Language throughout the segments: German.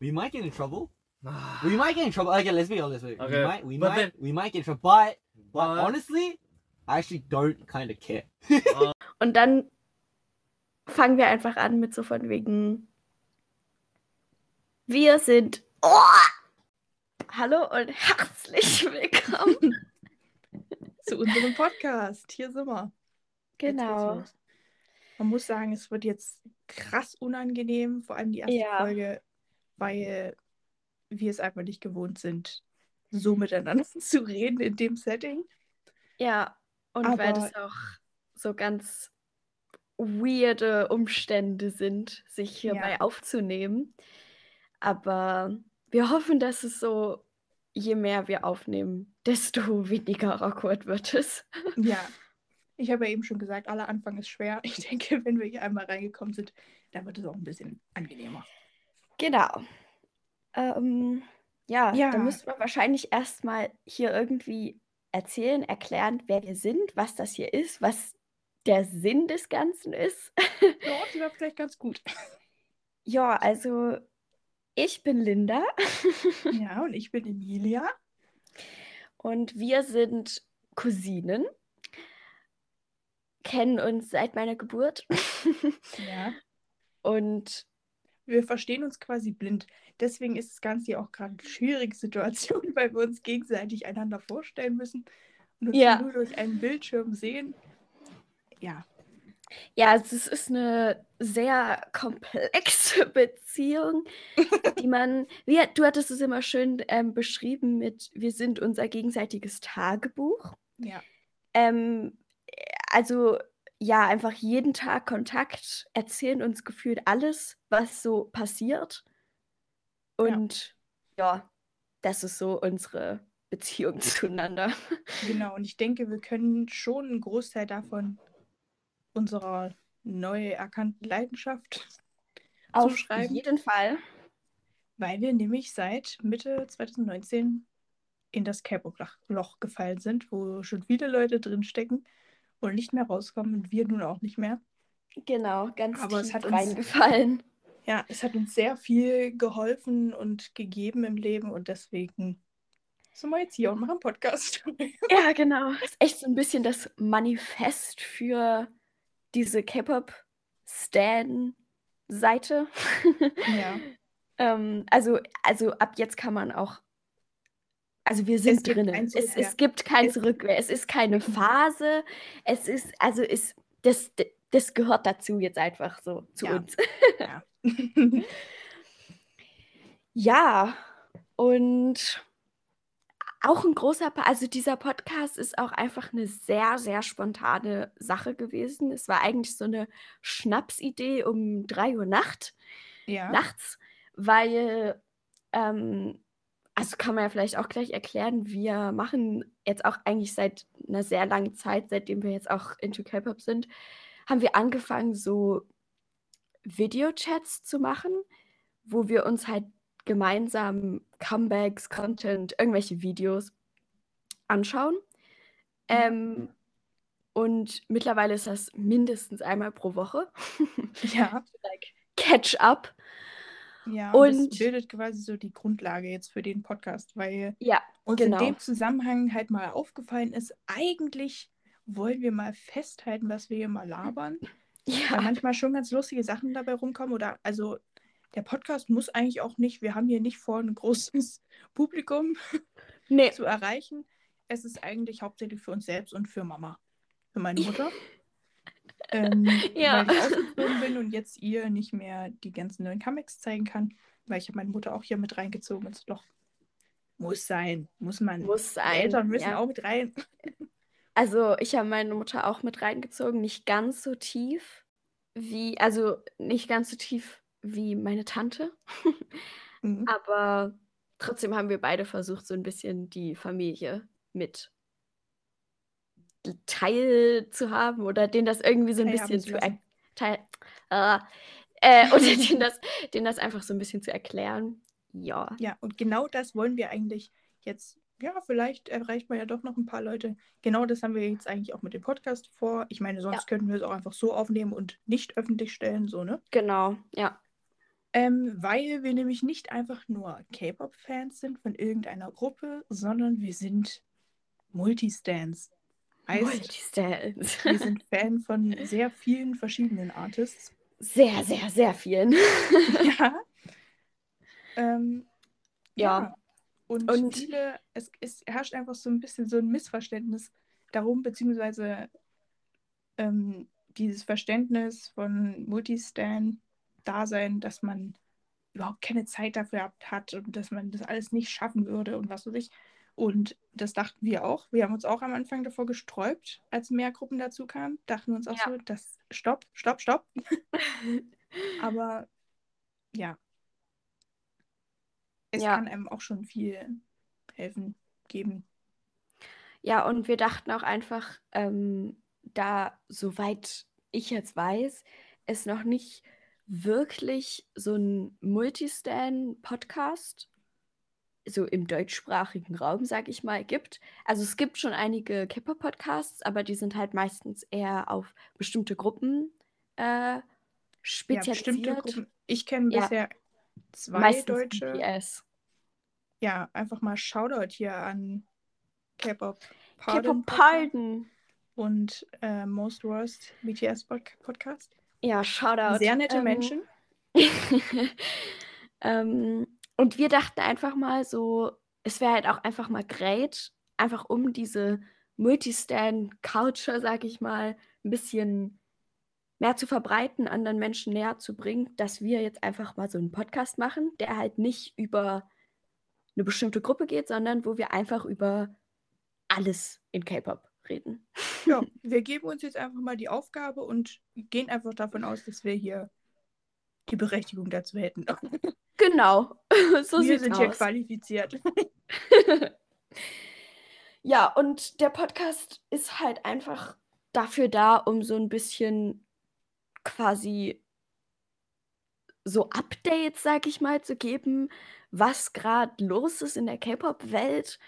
we might get in trouble. Ah. We might get in trouble. Okay, let's be honest. We Okay, might, we but might, then- we might get in trouble. But, but But- honestly, I actually don't kind of care. Und dann fangen wir einfach an mit so von wegen. Wir sind. Oh! Hallo und herzlich willkommen. zu unserem Podcast. Hier sind wir. Genau. Man muss sagen, es wird jetzt krass unangenehm, vor allem die erste Ja. Folge, weil wir es einfach nicht gewohnt sind, so miteinander zu reden in dem Setting. Ja, und weil Aber- das auch so ganz weirde Umstände sind, sich hierbei Ja. aufzunehmen. Aber wir hoffen, dass es so, je mehr wir aufnehmen, desto weniger awkward wird es. Ja. Ich habe ja eben schon gesagt, aller Anfang ist schwer. Ich denke, wenn wir hier einmal reingekommen sind, dann wird es auch ein bisschen angenehmer. Genau. Ähm, ja, Ja. da müssen wir wahrscheinlich erstmal hier irgendwie erzählen, erklären, wer wir sind, was das hier ist, was der Sinn des Ganzen ist. Ja, das wäre vielleicht ganz gut. Ja, also ich bin Linda Ja, und ich bin Emilia. und wir sind Cousinen, kennen uns seit meiner Geburt Ja. und Wir verstehen uns quasi blind. Deswegen ist das Ganze ja auch gerade eine schwierige Situation, weil wir uns gegenseitig einander vorstellen müssen und uns Ja. nur durch einen Bildschirm sehen. Ja, ja, es ist- ist eine sehr komplexe Beziehung, die man, wie, du hattest es immer schön ähm, beschrieben mit, wir sind unser gegenseitiges Tagebuch. ja, Ähm, also ja, einfach jeden Tag Kontakt, erzählen uns gefühlt alles, was so passiert. Und ja, das ist so unsere Beziehung zueinander. genau. Und ich denke, wir können schon einen Großteil davon unserer neu erkannten Leidenschaft Auf zuschreiben, jeden Fall. weil wir nämlich seit Mitte 2019 in das K-Pop-Loch gefallen sind, wo schon viele Leute drinstecken und nicht mehr rauskommen und wir nun auch nicht mehr. Genau, ganz Aber es hat uns- reingefallen. Ja, es hat uns sehr viel geholfen und gegeben im Leben und deswegen sind wir jetzt hier und machen einen Podcast. Ja, genau. Das ist echt so ein bisschen das Manifest für diese K-Pop-Stan-Seite. ja. ähm, also, also ab jetzt kann man auch. Also wir sind gibt drinnen. Es, Zurück mehr. es gibt kein Es- Zurück mehr. Es ist keine Phase. Es ist, also ist, das, das gehört dazu jetzt einfach so zu Ja. uns. ja. Ja, und auch ein großer, Pa- also dieser Podcast ist auch einfach eine sehr, sehr spontane Sache gewesen. Es war eigentlich so eine Schnapsidee um 3 Uhr Nacht, ja. nachts, weil, ähm, also kann man ja vielleicht auch gleich erklären, wir machen jetzt auch eigentlich seit einer sehr langen Zeit, seitdem wir jetzt auch into K-Pop sind, haben wir angefangen, so Videochats zu machen, wo wir uns halt gemeinsam Comebacks, Content, irgendwelche Videos anschauen. Ähm, und mittlerweile ist das mindestens einmal pro Woche. ja. like Catch up. Ja, und, Und- das bildet quasi so die Grundlage jetzt für den Podcast, weil Ja, uns genau. in dem Zusammenhang halt mal aufgefallen ist, eigentlich wollen wir mal festhalten, was wir hier mal labern, weil ja, manchmal schon ganz lustige Sachen dabei rumkommen oder also der Podcast muss eigentlich auch nicht, wir haben hier nicht vor, ein großes Publikum nee, zu erreichen. Es ist eigentlich hauptsächlich für uns selbst und für Mama, für meine Mutter. ähm, Ja. Weil ich ausgezogen bin und jetzt ihr nicht mehr die ganzen neuen Comics zeigen kann, weil ich habe meine Mutter auch hier mit reingezogen und so, doch muss sein, muss man. muss Die sein. Eltern müssen ja. auch mit rein. Also ich habe meine Mutter auch mit reingezogen, nicht ganz so tief wie, also nicht ganz so tief wie meine Tante, Mhm. aber trotzdem haben wir beide versucht, so ein bisschen die Familie mit Teil zu haben oder denen das irgendwie so ein Teilhaben bisschen zu zu lassen. er teil äh, äh, oder denen das, denen das einfach so ein bisschen zu erklären. Ja. Ja, und genau das wollen wir eigentlich jetzt. Ja, vielleicht erreicht man ja doch noch ein paar Leute. Genau das haben wir jetzt eigentlich auch mit dem Podcast vor. Ich meine, sonst Ja. könnten wir es auch einfach so aufnehmen und nicht öffentlich stellen, so, ne? Genau, ja. Ähm, weil wir nämlich nicht einfach nur K-Pop-Fans sind von irgendeiner Gruppe, sondern wir sind Multistans. Heißt, Multistance. wir sind Fan von sehr vielen verschiedenen Artists. Sehr, sehr, sehr vielen. Ja. Ähm, Ja. ja. Und, Und- viele, es, es herrscht einfach so ein bisschen so ein Missverständnis darum, beziehungsweise ähm, dieses Verständnis von Multistan-Dasein, dass man überhaupt keine Zeit dafür hat und dass man das alles nicht schaffen würde und was weiß ich. Und das dachten wir auch. Wir haben uns auch am Anfang davor gesträubt, als mehr Gruppen dazu kamen. Dachten wir uns auch Ja. so, das stopp, stopp, stopp. Aber ja. Es Ja. kann einem auch schon viel helfen, geben. Ja, und wir dachten auch einfach, ähm, da, soweit ich jetzt weiß, es noch nicht wirklich so ein Multistan-Podcast, so im deutschsprachigen Raum, sag ich mal, gibt. Also es gibt schon einige K-Pop-Podcasts, aber die sind halt meistens eher auf bestimmte Gruppen äh, Ja, bestimmte spezialisiert. Gruppen. Ich kenne Ja. bisher zwei Meistens deutsche. BTS. Ja, einfach mal Shoutout hier an K-Pop K-Pop Pardon und äh, Most Worst BTS Pod- Podcast. Ja, Shoutout. Sehr nette Ähm, Menschen. ähm, und wir dachten einfach mal so, es wäre halt auch einfach mal great, einfach um diese Multistan-Culture, sag ich mal, ein bisschen mehr zu verbreiten, anderen Menschen näher zu bringen, dass wir jetzt einfach mal so einen Podcast machen, der halt nicht über eine bestimmte Gruppe geht, sondern wo wir einfach über alles in K-Pop reden. Ja, wir geben uns jetzt einfach mal die Aufgabe und gehen einfach davon aus, dass wir hier die Berechtigung dazu hätten. Genau, so wir sind hier aus. qualifiziert. Ja, und der Podcast ist halt einfach dafür da, um so ein bisschen quasi so Updates, sag ich mal, zu geben, was gerade los ist in der K-Pop-Welt,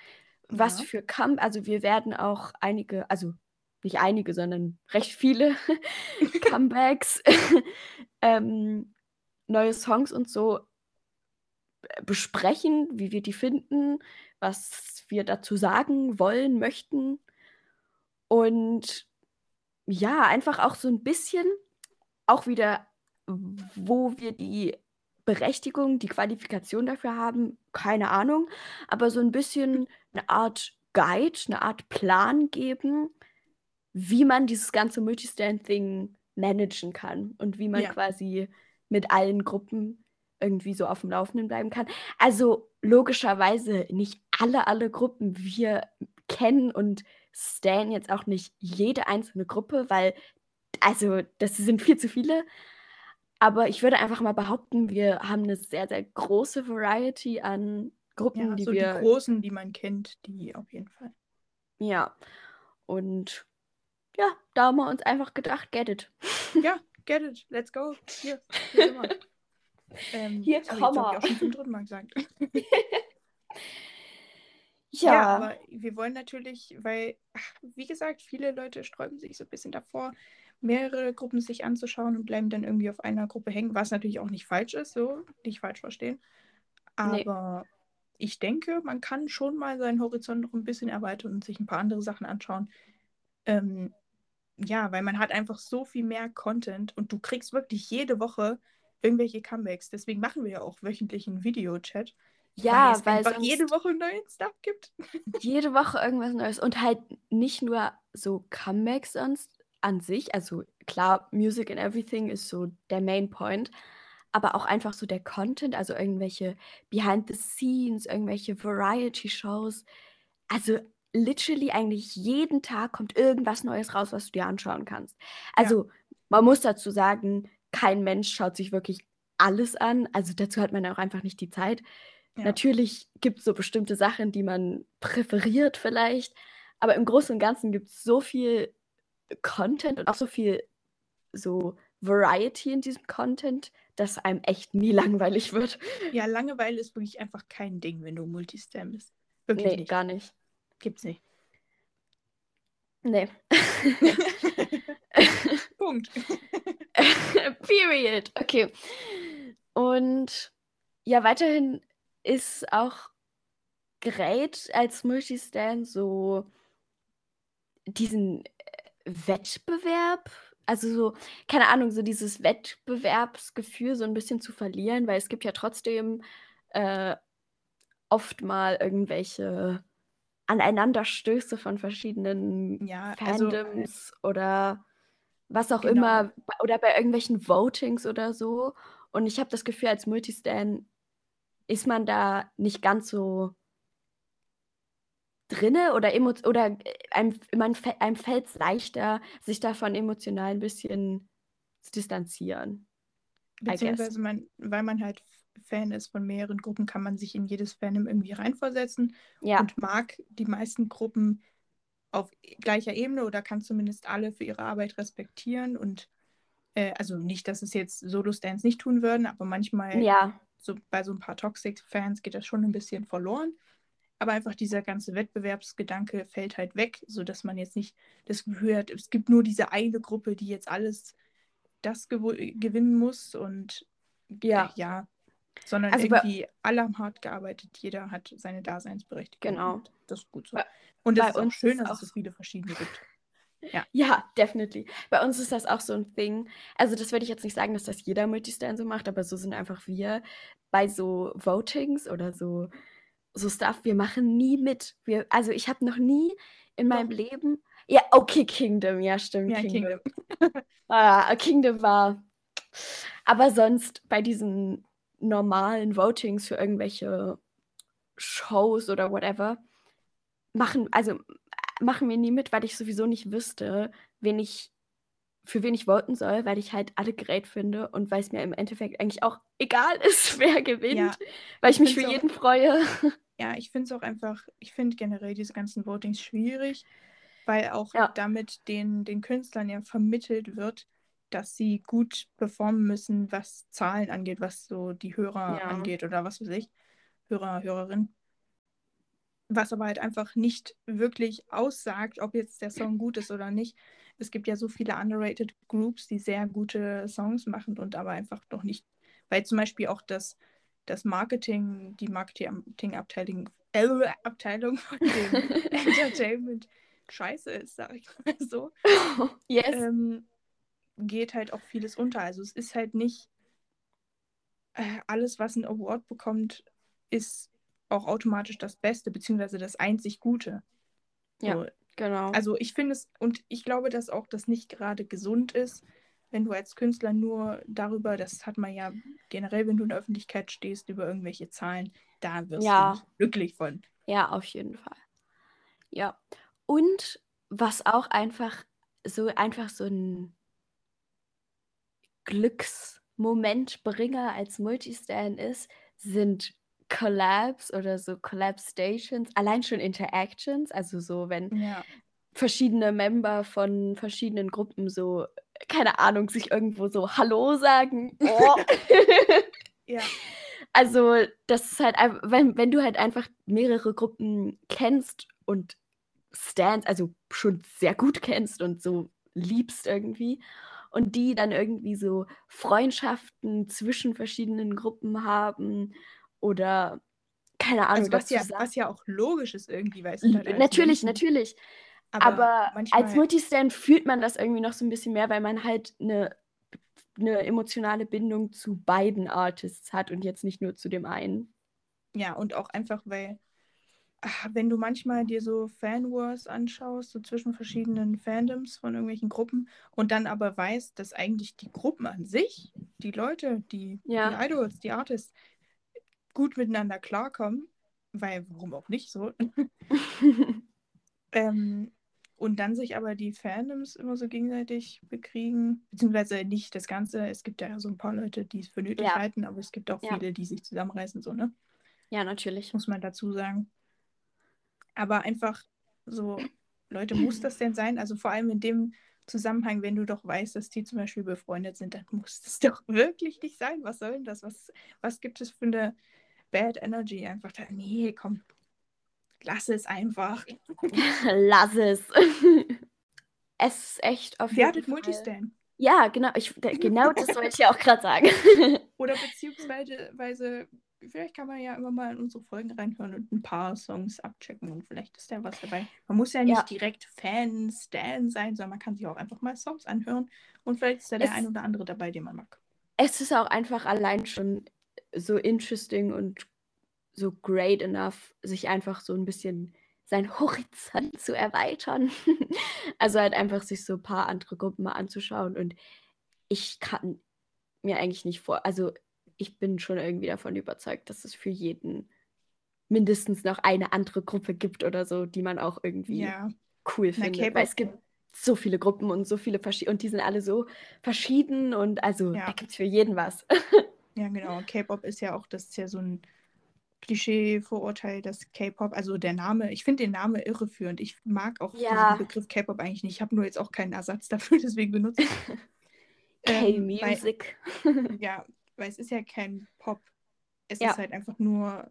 was Ja. für Come, also wir werden auch einige, also nicht einige, sondern recht viele Comebacks, ähm, neue Songs und so äh, besprechen, wie wir die finden, was wir dazu sagen wollen, möchten. Und ja, einfach auch so ein bisschen, auch wieder, wo wir die Berechtigung, die Qualifikation dafür haben, keine Ahnung, aber so ein bisschen eine Art Guide, eine Art Plan geben, wie man dieses ganze Multistand-Thing managen kann und wie man Ja. quasi mit allen Gruppen irgendwie so auf dem Laufenden bleiben kann. Also logischerweise nicht alle, alle Gruppen. Wir kennen und stan jetzt auch nicht jede einzelne Gruppe, weil, also, das sind viel zu viele. Aber ich würde einfach mal behaupten, wir haben eine sehr, sehr große Variety an Gruppen, Ja, die so wir. die großen, die man kennt, die auf jeden Fall. Ja. Und ja, da haben wir uns einfach gedacht, get it. Ja, get it, let's go. Hier, hier. Ähm, Hier das hab ich auch schon zum dritten Mal gesagt. Ja, Ja, aber wir wollen natürlich, weil, wie gesagt, viele Leute sträuben sich so ein bisschen davor, mehrere Gruppen sich anzuschauen und bleiben dann irgendwie auf einer Gruppe hängen, was natürlich auch nicht falsch ist, so, nicht falsch verstehen. Nee. Aber ich denke, man kann schon mal seinen Horizont noch ein bisschen erweitern und sich ein paar andere Sachen anschauen. Ähm, ja, weil man hat einfach so viel mehr Content und du kriegst wirklich jede Woche irgendwelche Comebacks. Deswegen machen wir ja auch wöchentlich einen Videochat. ja, es weil einfach jede Woche neuen Stuff gibt. jede Woche irgendwas Neues und halt nicht nur so Comebacks sonst an sich, also klar, Music and Everything ist so der Main Point, aber auch einfach so der Content, also irgendwelche Behind the Scenes, irgendwelche Variety-Shows. Also literally eigentlich jeden Tag kommt irgendwas Neues raus, was du dir anschauen kannst. Also man muss dazu sagen, kein Mensch schaut sich wirklich alles an. Also dazu hat man auch einfach nicht die Zeit. Ja. Natürlich gibt es so bestimmte Sachen, die man präferiert vielleicht, aber im Großen und Ganzen gibt es so viel Content und auch so viel so Variety in diesem Content, dass einem echt nie langweilig wird. Ja, Langeweile ist wirklich einfach kein Ding, wenn du Multistem bist. Wirklich nee, nicht. gar nicht. Gibt's nicht. Nee. Punkt. Period. Okay. Und ja, weiterhin ist auch great als Multistan so diesen äh, Wettbewerb, also so, keine Ahnung, so dieses Wettbewerbsgefühl so ein bisschen zu verlieren, weil es gibt ja trotzdem äh, oft mal irgendwelche Aneinanderstöße von verschiedenen Ja, also Fandoms oder was auch genau. immer, oder bei irgendwelchen Votings oder so. Und ich habe das Gefühl, als Multistan ist man da nicht ganz so drinne oder, emo oder äh, einem, man, einem fällt es leichter, sich davon emotional ein bisschen zu distanzieren. Beziehungsweise man, weil man halt Fan ist von mehreren Gruppen, kann man sich in jedes Fandom irgendwie reinversetzen Ja, und mag die meisten Gruppen auf gleicher Ebene oder kann zumindest alle für ihre Arbeit respektieren und äh, also nicht, dass es jetzt Solo-Stands nicht tun würden, aber manchmal ja, so bei so ein paar Toxic-Fans geht das schon ein bisschen verloren. Aber einfach dieser ganze Wettbewerbsgedanke fällt halt weg, sodass man jetzt nicht das Gefühl hat, es gibt nur diese eine Gruppe, die jetzt alles das gewo- gewinnen muss und äh, ja, ja, sondern Also bei- irgendwie alle haben hart gearbeitet, jeder hat seine Daseinsberechtigung. Genau. Das ist gut so. Und es ist auch schön, dass auch es viele verschiedene gibt. ja, definitely. Bei uns ist das auch so ein Ding. Also, das würde ich jetzt nicht sagen, dass das jeder Multistan so macht, aber so sind einfach wir bei so Votings oder so, so Stuff. Wir machen nie mit. Wir, also, ich habe noch nie in meinem Leben. Ja, okay, Kingdom, ja, stimmt. Ja, Kingdom. Kingdom. Ah, Kingdom war. Aber sonst bei diesen normalen Votings für irgendwelche Shows oder whatever, machen, also machen wir nie mit, weil ich sowieso nicht wüsste, wen ich, für wen ich voten soll, weil ich halt alle great finde und weil es mir im Endeffekt eigentlich auch egal ist, wer gewinnt, Ja, weil ich mich find's für auch- jeden freue. Ja, ich finde es auch einfach, ich finde generell diese ganzen Votings schwierig, weil auch Ja. damit den, den Künstlern ja vermittelt wird, dass sie gut performen müssen, was Zahlen angeht, was so die Hörer Ja. angeht oder was weiß ich, Hörer, Hörerin. Was aber halt einfach nicht wirklich aussagt, ob jetzt der Song gut ist oder nicht. Es gibt ja so viele underrated Groups, die sehr gute Songs machen und aber einfach noch nicht, weil zum Beispiel auch das, das Marketing, die Marketingabteilung äh, Abteilung von dem Entertainment scheiße ist, sag ich mal so, yes. ähm, geht halt auch vieles unter. Also es ist halt nicht äh, alles, was ein Award bekommt, ist auch automatisch das Beste, beziehungsweise das einzig Gute. Ja. So, genau. also ich finde es, und ich glaube, dass auch das nicht gerade gesund ist, wenn du als Künstler nur darüber, das hat man ja generell, wenn du in der Öffentlichkeit stehst, über irgendwelche Zahlen, da wirst Ja. du nicht glücklich von. Ja, auf jeden Fall. Ja. Und was auch einfach so einfach so ein Glücksmomentbringer als Multistan ist, sind Collabs oder so Collab-Stations, allein schon Interactions, also so, wenn Ja. verschiedene Member von verschiedenen Gruppen so, keine Ahnung, sich irgendwo so Hallo sagen. Oh. Ja. Also, das ist halt, wenn, wenn du halt einfach mehrere Gruppen kennst und Stands, also schon sehr gut kennst und so liebst irgendwie, und die dann irgendwie so Freundschaften zwischen verschiedenen Gruppen haben oder keine Ahnung, Also was ja, sagen. was ja auch logisch ist irgendwie, weil es Natürlich, Menschen, natürlich. aber, Aber manchmal, als Multistand fühlt man das irgendwie noch so ein bisschen mehr, weil man halt eine, eine emotionale Bindung zu beiden Artists hat und jetzt nicht nur zu dem einen. ja, und auch einfach, weil wenn du manchmal dir so Fanwars anschaust, so zwischen verschiedenen Fandoms von irgendwelchen Gruppen und dann aber weißt, dass eigentlich die Gruppen an sich, die Leute, die, Ja. die Idols, die Artists, gut miteinander klarkommen, weil warum auch nicht so, ähm, und dann sich aber die Fandoms immer so gegenseitig bekriegen, beziehungsweise nicht das Ganze, es gibt ja so ein paar Leute, die es für nötig Ja. halten, aber es gibt auch Ja. viele, die sich zusammenreißen, so, ne? ja, natürlich. muss man dazu sagen. Aber einfach so, Leute, muss das denn sein? Also vor allem in dem Zusammenhang, wenn du doch weißt, dass die zum Beispiel befreundet sind, dann muss das doch wirklich nicht sein. Was soll denn das? Was, was gibt es für eine Bad Energy? Einfach da, nee, komm, lass es einfach. Lass es. es ist echt auf jeden Fall. Multistan. Ja, genau. Ich, genau das wollte ich ja auch gerade sagen. Oder beziehungsweise, weise- vielleicht kann man ja immer mal in unsere Folgen reinhören und ein paar Songs abchecken und vielleicht ist da was dabei. Man muss ja nicht Ja. direkt Fan, Stan sein, sondern man kann sich auch einfach mal Songs anhören und vielleicht ist da der Es- ein oder andere dabei, den man mag. es ist auch einfach allein schon so interesting und so great enough, sich einfach so ein bisschen seinen Horizont zu erweitern. also halt einfach sich so ein paar andere Gruppen mal anzuschauen. Und ich kann mir eigentlich nicht vor, also ich bin schon irgendwie davon überzeugt, dass es für jeden mindestens noch eine andere Gruppe gibt oder so, die man auch irgendwie Ja, cool findet. Weil es gibt so viele Gruppen und so viele verschiedene, und die sind alle so verschieden und also Ja. da gibt es für jeden was. ja, genau. K-Pop ist ja auch, das ist ja so ein Klischee-Vorurteil, dass K-Pop, also der Name, ich finde den Namen irreführend. Ich mag auch Ja. diesen Begriff K-Pop eigentlich nicht. Ich habe nur jetzt auch keinen Ersatz dafür, deswegen benutze ich. Ähm, K-Music. Ja, weil es ist ja kein Pop. Es Ja. ist halt einfach nur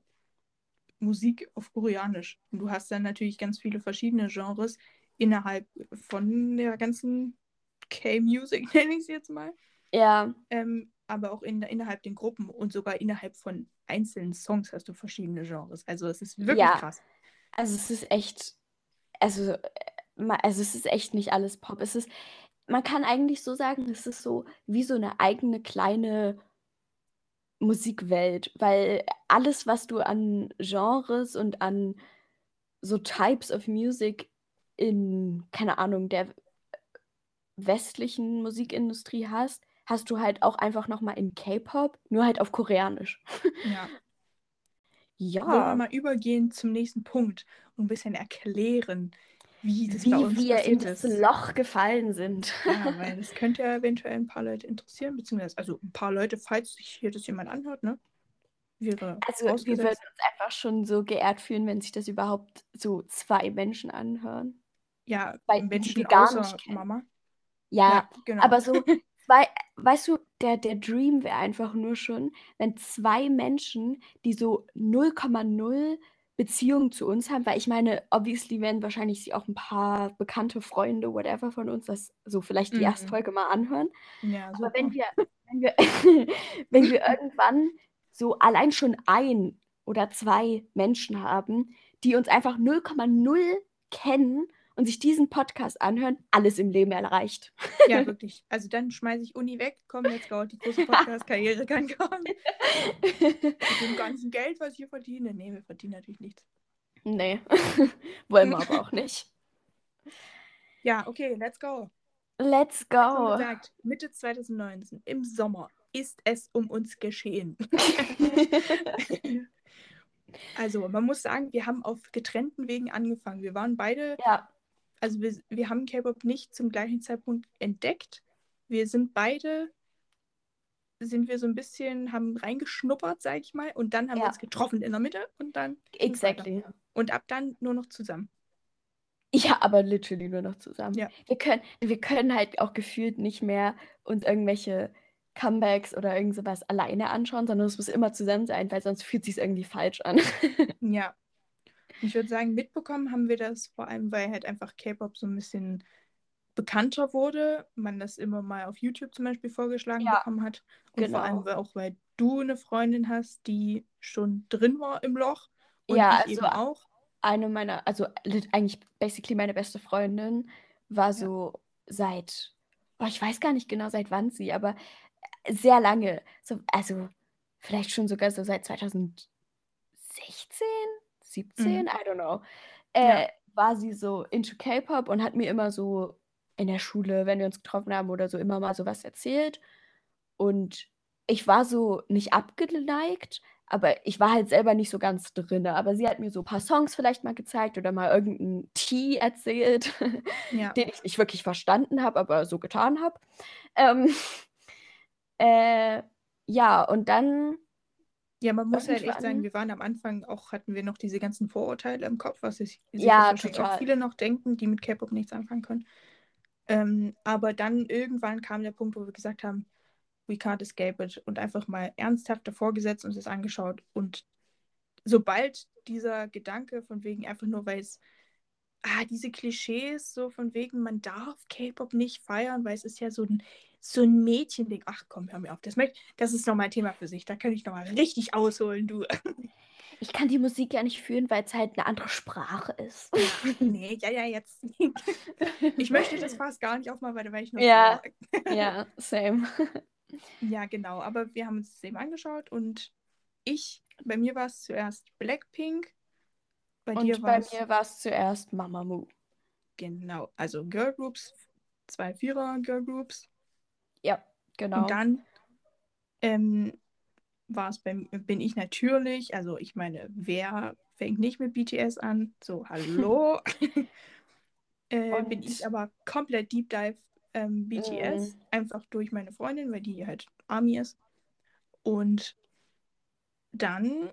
Musik auf Koreanisch. Und du hast dann natürlich ganz viele verschiedene Genres innerhalb von der ganzen K-Music, nenne ich es jetzt mal. ja, Ähm, aber auch in, innerhalb den Gruppen und sogar innerhalb von einzelnen Songs hast du verschiedene Genres. Also es ist wirklich Ja. krass. also es ist echt, also, äh, also es ist echt nicht alles Pop. Es ist, man kann eigentlich so sagen, es ist so wie so eine eigene kleine Musikwelt, weil alles, was du an Genres und an so Types of Music in, keine Ahnung, der westlichen Musikindustrie hast, hast du halt auch einfach nochmal in K-Pop, nur halt auf Koreanisch. Ja. Ja. Wollen wir mal übergehen zum nächsten Punkt und ein bisschen erklären, wie wie wir in passiert das ist. Loch gefallen sind. Ja, weil das könnte ja eventuell ein paar Leute interessieren, beziehungsweise also ein paar Leute, falls sich hier das jemand anhört, ne? Wäre Also wir würden uns einfach schon so geehrt fühlen, wenn sich das überhaupt so zwei Menschen anhören. ja, weil die Menschen wir gar nicht kennen. Mama. Ja, genau. aber so zwei, weißt du, der, der Dream wäre einfach nur schon, wenn zwei Menschen, die so 0,0 Beziehung zu uns haben, weil ich meine, obviously werden wahrscheinlich sich auch ein paar bekannte Freunde, whatever von uns, das so vielleicht die Mhm. erste Folge mal anhören. ja, Aber super. wenn wir, wenn wir, wenn wir irgendwann so allein schon ein oder zwei Menschen haben, die uns einfach 0,0 kennen und sich diesen Podcast anhören, alles im Leben erreicht. Ja, wirklich. Also dann schmeiße ich Uni weg, komm, let's go. Die große Podcast-Karriere kann kommen. Mit dem ganzen Geld, was ich hier verdiene. Nee, wir verdienen natürlich nichts. nee, wollen wir aber auch nicht. Ja, okay, let's go. Let's Wie go. gesagt, Mitte 2019, im Sommer, ist es um uns geschehen. Also, man muss sagen, wir haben auf getrennten Wegen angefangen. Wir waren beide, ja, also wir, wir haben K-Pop nicht zum gleichen Zeitpunkt entdeckt. Wir sind beide, sind wir so ein bisschen, haben reingeschnuppert, sag ich mal, und dann haben wir Ja. uns getroffen in der Mitte und dann exactly. Und ab dann nur noch zusammen. Ja, aber literally nur noch zusammen. Ja. Wir können, wir können halt auch gefühlt nicht mehr uns irgendwelche Comebacks oder irgend sowas alleine anschauen, sondern es muss immer zusammen sein, weil sonst fühlt sich irgendwie falsch an. Ja. Ich würde sagen, mitbekommen haben wir das vor allem, weil halt einfach K-Pop so ein bisschen bekannter wurde, man das immer mal auf YouTube zum Beispiel vorgeschlagen Ja, bekommen hat. Und vor allem genau. auch, weil du eine Freundin hast, die schon drin war im Loch und Ja, ich also eben auch. eine meiner, also eigentlich basically meine beste Freundin war so seit, oh, ich weiß gar nicht genau seit wann sie, aber sehr lange, so, also vielleicht schon sogar so seit 2016, 17, Mhm. I don't know, äh, war sie so into K-Pop und hat mir immer so in der Schule, wenn wir uns getroffen haben oder so, immer mal so was erzählt. Und ich war so nicht abgeneigt, aber ich war halt selber nicht so ganz drin. Aber sie hat mir so ein paar Songs vielleicht mal gezeigt oder mal irgendeinen Tee erzählt, Ja. den ich nicht wirklich verstanden habe, aber so getan habe. Ähm, äh, ja, und dann, Ja, man muss halt echt sagen, wir waren am Anfang auch, hatten wir noch diese ganzen Vorurteile im Kopf, was sich Ja, auch viele noch denken, die mit K-Pop nichts anfangen können. Ähm, aber dann irgendwann kam der Punkt, wo wir gesagt haben, we can't escape it und einfach mal ernsthaft davor gesetzt, uns das angeschaut. Und sobald dieser Gedanke von wegen einfach nur, weil es ah, diese Klischees, so von wegen, man darf K-Pop nicht feiern, weil es ist ja so ein, so ein Mädchending. Ach komm, hör mir auf. Das, möcht- das ist nochmal ein Thema für sich. Da kann ich nochmal richtig ausholen, du. Ich kann die Musik ja nicht fühlen, weil es halt eine andere Sprache ist. nee, ja, ja, jetzt. Ich möchte das fast gar nicht aufmachen, weil ich noch Ja. ja, same. Ja, genau. Aber wir haben uns das eben angeschaut und ich, bei mir war es zuerst Blackpink. Bei dir Und war bei es mir war es zuerst Mamamoo. genau, also Girl Groups, zwei Vierer Girl Groups. Ja, genau. Und dann ähm, war es bei bin ich natürlich, also ich meine, wer fängt nicht mit BTS an? So, hallo. äh, bin ich aber komplett Deep Dive ähm, BTS, Mhm. einfach durch meine Freundin, weil die halt Army ist. Und dann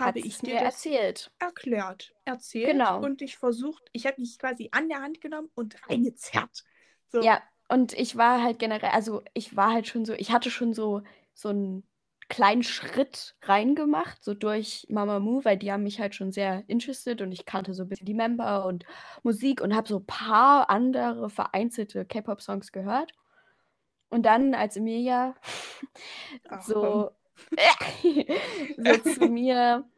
habe Hat's ich dir erzählt. erklärt, erzählt Genau. und ich versucht, ich habe dich quasi an der Hand genommen und reingezerrt. So. Ja, und ich war halt generell, also ich war halt schon so, ich hatte schon so, so einen kleinen Schritt reingemacht, so durch Mamamoo, weil die haben mich halt schon sehr interested und ich kannte so ein bisschen die Member und Musik und habe so ein paar andere vereinzelte K-Pop-Songs gehört. Und dann, als Emilia Ach, so, so zu mir,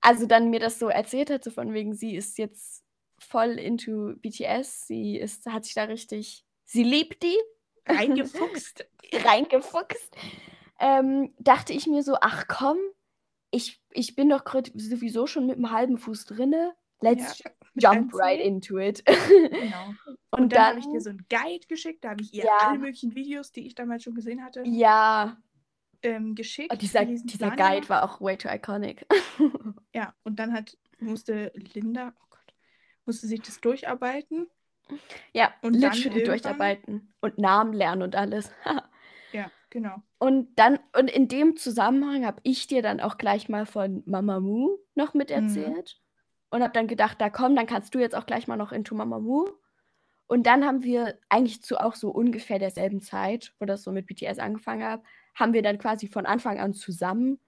also dann mir das so erzählt hat, so von wegen, sie ist jetzt voll into BTS, sie ist, hat sich da richtig, sie liebt die, Reingefuchst. reingefuchst, ähm, dachte ich mir so, ach komm, ich, ich bin doch sowieso schon mit einem halben Fuß drinne, let's Ja, jump right into it. Genau. Und, Und dann, habe dann, ich dir so einen Guide geschickt, da habe ich ihr Ja. alle möglichen Videos, die ich damals schon gesehen hatte, ja, ähm, geschickt. oh, dieser, dieser. Guide war auch way too iconic. Ja, und dann hat, musste Linda, oh Gott, musste sich das durcharbeiten. ja, Und literally durcharbeiten und Namen lernen und alles. Ja, genau. Und dann, und in dem Zusammenhang habe ich dir dann auch gleich mal von Mamamoo noch Mhm. miterzählt. Und habe dann gedacht, da komm, dann kannst du jetzt auch gleich mal noch into Mamamoo. Und dann haben wir eigentlich zu auch so ungefähr derselben Zeit, wo das so mit BTS angefangen hat, haben wir dann quasi von Anfang an zusammen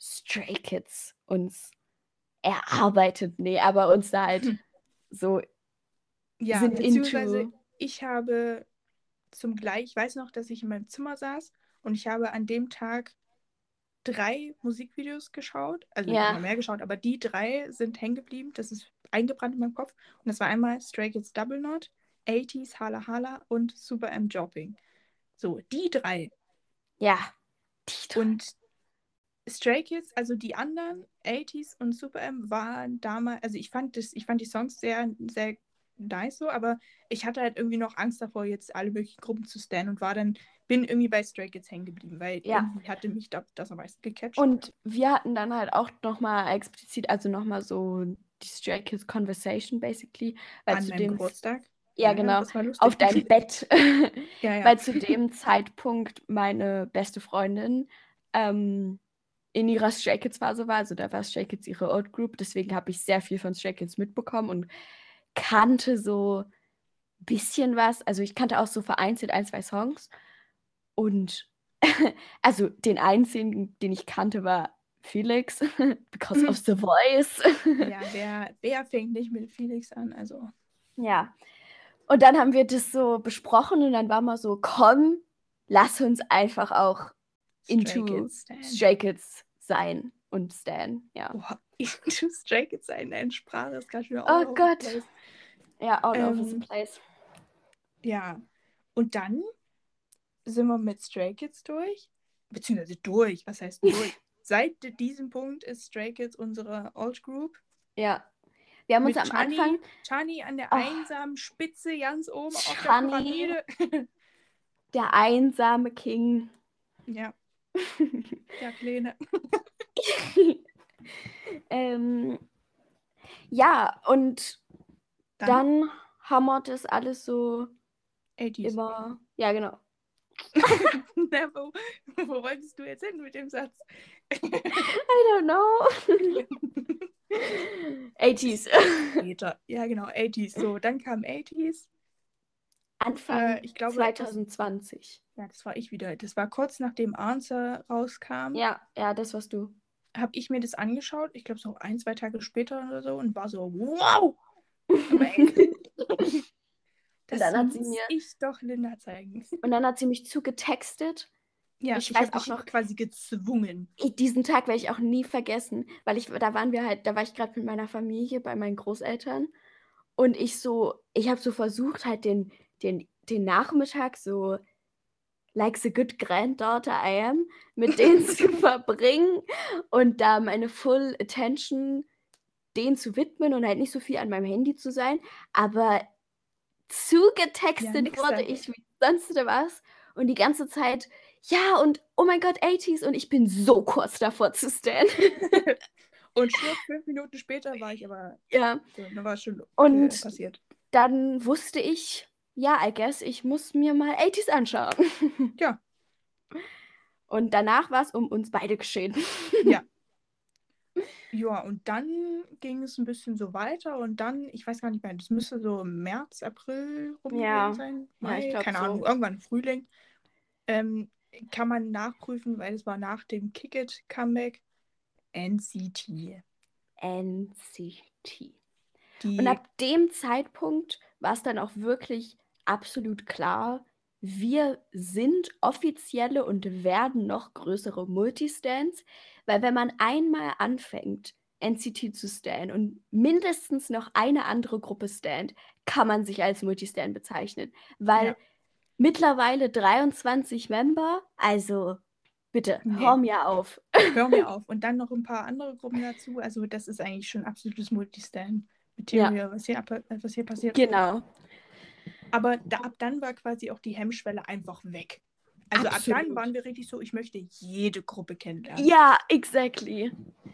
Stray Kids uns erarbeitet. Nee, aber uns da halt Hm. so Ja, sind beziehungsweise into. ich habe zum Gleich, ich weiß noch, dass ich in meinem Zimmer saß und ich habe an dem Tag drei Musikvideos geschaut. Also Ja. noch mehr geschaut, aber die drei sind hängen geblieben. Das ist eingebrannt in meinem Kopf. Und das war einmal Stray Kids Double Knot, 80s Hala Hala und Super M Jobbing. So, die drei. Ja. Die drei. Und Stray Kids, also die anderen, 80s und Super M, waren damals, also ich fand das, ich fand die Songs sehr, sehr nice so, aber ich hatte halt irgendwie noch Angst davor, jetzt alle möglichen Gruppen zu stannen und war dann, bin irgendwie bei Stray Kids hängen geblieben, weil Ja. irgendwie hatte mich da, das am meisten gecatcht. Und wir hatten dann halt auch nochmal explizit, also nochmal so die Stray Kids Conversation basically, an zu meinem dem, Geburtstag. Ja genau, auf deinem Bett, ja, ja. weil zu dem Zeitpunkt meine beste Freundin ähm, in ihrer Stray Kids Phase war, also da war Stray Kids ihre Old Group, deswegen habe ich sehr viel von Stray Kids mitbekommen und kannte so ein bisschen was, also ich kannte auch so vereinzelt ein, zwei Songs und also den einzigen, den ich kannte, war Felix, because of the voice. ja, wer, wer fängt nicht mit Felix an? Also, ja. Und dann haben wir das so besprochen und dann war mal so, komm, lass uns einfach auch Stray into Kids. Stray Kids sein und Stan, ja. Boah, into Stray Kids sein, deine Sprache ist gerade wieder Oh all the Gott. place. Ja, all over the Ähm, place. Ja, und dann sind wir mit Stray Kids durch, beziehungsweise durch, was heißt durch? Seit diesem Punkt ist Stray Kids unsere Old Group. Ja. Wir haben uns am Chani, Anfang, Chani an der Oh. einsamen Spitze ganz oben auf der Chani. Pyramide. der einsame King. ja, der Kleine. ähm, ja, und Dann, dann hammert es alles so 80s. immer. Ja, genau. Na, wo, wo wolltest du jetzt hin mit dem Satz? I don't know. 80s. Später. Ja, genau, 80s. So, dann kam 80s. Anfang Äh, ich glaube, das- 2020. Ja, das war ich wieder. Das war kurz nachdem Answer rauskam. Ja, ja, das warst du. habe ich mir das angeschaut, ich glaube so ein, zwei Tage später oder so, und war so, wow, ey, das dann hat sie muss mir- ich doch Linda zeigen. Und dann hat sie mich zugetextet. Ja, Ich ich, weiß habe auch noch- quasi gezwungen. Diesen Tag werde ich auch nie vergessen, weil ich, da waren wir halt, da war ich gerade mit meiner Familie bei meinen Großeltern und ich so, ich habe so versucht halt den, den, den Nachmittag so like the good granddaughter I am, mit denen zu verbringen und da meine full attention denen zu widmen und halt nicht so viel an meinem Handy zu sein, aber zugetextet nix wurde ich wie sonst was und die ganze Zeit, ja und oh mein Gott, 80s und ich bin so kurz davor zu stand. Und schon fünf Minuten später war ich aber, ja, so, da war es schon Und- äh, passiert. dann wusste ich, ja, I guess, ich muss mir mal 80s anschauen. Ja. Und danach war es um uns beide geschehen. Ja, und dann ging es ein bisschen so weiter und dann, ich weiß gar nicht mehr, das müsste so im März, April rum Ja. sein. Ja, Mai, ich glaub keine so. Ahnung, irgendwann im Frühling. Ähm, kann man nachprüfen, weil es war nach dem Kick-It-Comeback NCT. NCT. Die, Und ab dem Zeitpunkt war es dann auch wirklich absolut klar, wir sind offizielle und werden noch größere Multistands, weil wenn man einmal anfängt, NCT zu stan und mindestens noch eine andere Gruppe stand, kann man sich als Multistand bezeichnen, weil Ja. Mittlerweile 23 Member, also bitte, Nee. hör mir auf. hör mir auf. Und dann noch ein paar andere Gruppen dazu. Also das ist eigentlich schon absolutes Multistan. Ja. Material, was, hier, äh, was hier passiert. Genau. Aber da, ab dann war quasi auch die Hemmschwelle einfach weg. Also ab dann Absolut. waren wir richtig so, ich möchte jede Gruppe kennenlernen. Ja, exactly.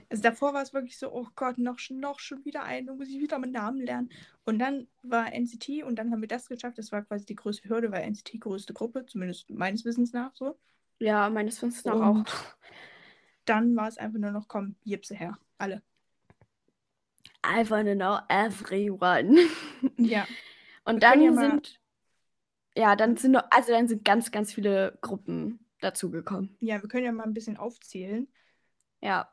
Also davor war es wirklich so, oh Gott, noch, schon- noch schon wieder einen, muss ich wieder meinen Namen lernen. Und dann war NCT und dann haben wir das geschafft. Das war quasi die größte Hürde, weil NCT größte Gruppe, zumindest meines Wissens nach so. Ja, meines Wissens nach Und auch. Dann war es einfach nur noch, komm, Jipse her. Alle. I wanna know everyone. Ja. Und Wir dann ja sind, ja, dann sind noch, also dann sind ganz, ganz viele Gruppen dazugekommen. Ja, wir können ja mal ein bisschen aufzählen. Ja.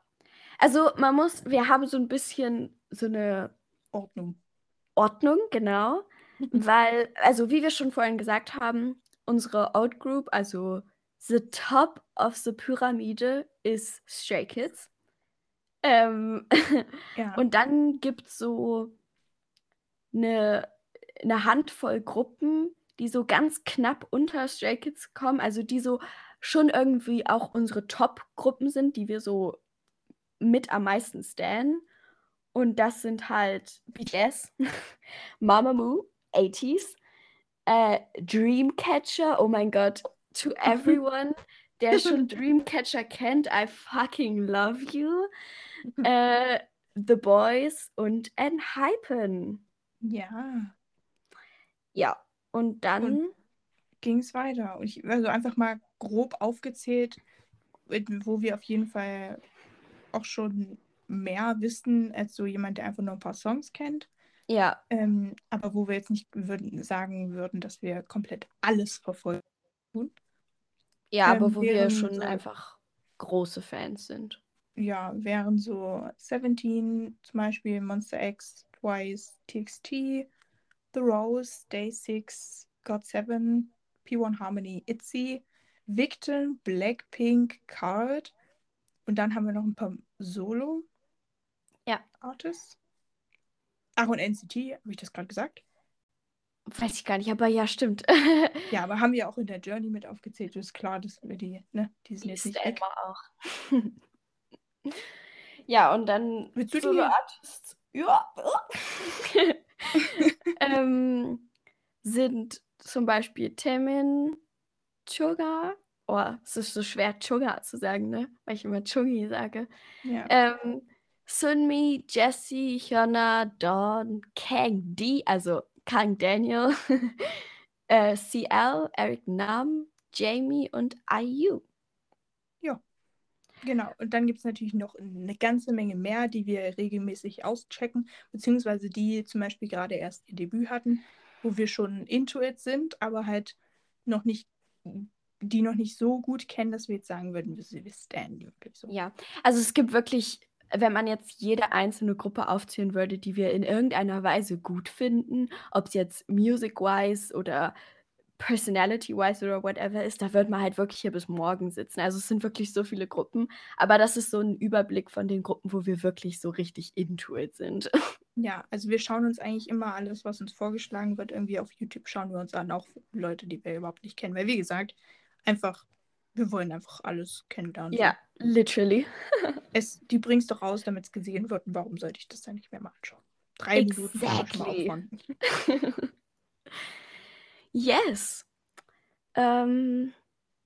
Also man muss, wir haben so ein bisschen so eine Ordnung. Ordnung, genau. Weil, also wie wir schon vorhin gesagt haben, unsere Outgroup, also the top of the Pyramide ist Stray Kids. Ähm, Ja. Und dann gibt es so eine, eine Handvoll Gruppen, die so ganz knapp unter Stray Kids kommen, also die so schon irgendwie auch unsere Top-Gruppen sind, die wir so mit am meisten stan. Und das sind halt BTS, Mamamoo, 80s, äh, Dreamcatcher, oh mein Gott, to everyone, der schon Dreamcatcher kennt, I fucking love you. Äh, The Boys und Enhypen. ja. Ja, und dann, ging es weiter. Und ich, also einfach mal grob aufgezählt, wo wir auf jeden Fall auch schon mehr wissen als so jemand, der einfach nur ein paar Songs kennt. ja, Ähm, aber wo wir jetzt nicht würden, sagen würden, dass wir komplett alles verfolgen. ja, Ähm, aber wo wir schon so- einfach große Fans sind. Ja, wären so 17 zum Beispiel, Monster X, Twice, TXT, The Rose, Day 6, God7, P1 Harmony, ITZY, Victim, Blackpink, Card. Und dann haben wir noch ein paar Solo Ja. Artists. Ach, und NCT, habe ich das gerade gesagt? Weiß ich gar nicht, aber ja, stimmt. Ja, aber haben wir auch in der Journey mit aufgezählt. Ist klar, dass wir die, ne, die sind Die jetzt nicht weg. auch. ja, und dann Willst du die- Artists ja. ähm, sind zum Beispiel Temin, Chuga. Oh, es ist so schwer, Chuga zu sagen, ne? Weil ich immer Chungi sage. Ja. Ähm, Sunmi, Jessie, Hyuna, Dawn, Kang D, also Kang Daniel, äh, CL, Eric Nam, Jamie und IU. Genau, und dann gibt es natürlich noch eine ganze Menge mehr, die wir regelmäßig auschecken, beziehungsweise die zum Beispiel gerade erst ihr Debüt hatten, wo wir schon into it sind, aber halt noch nicht, die noch nicht so gut kennen, dass wir jetzt sagen würden, wir, wir standen wirklich so. Ja, also es gibt wirklich wenn man jetzt jede einzelne Gruppe aufzählen würde, die wir in irgendeiner Weise gut finden, ob es jetzt music-wise oder personality-wise oder whatever ist, da wird man halt wirklich hier bis morgen sitzen. Also es sind wirklich so viele Gruppen, aber das ist so ein Überblick von den Gruppen, wo wir wirklich so richtig into it sind. Ja, also wir schauen uns eigentlich immer alles, was uns vorgeschlagen wird, irgendwie auf YouTube schauen wir uns an, auch Leute, die wir überhaupt nicht kennen. Weil wie gesagt, einfach, wir wollen einfach alles kennenlernen. Ja, literally. Es, die bringst doch raus, damit es gesehen wird. Und warum sollte ich das dann nicht mehr mal anschauen? Drei Minuten kann man schon mal Exactly. opfern. Yes. Ähm,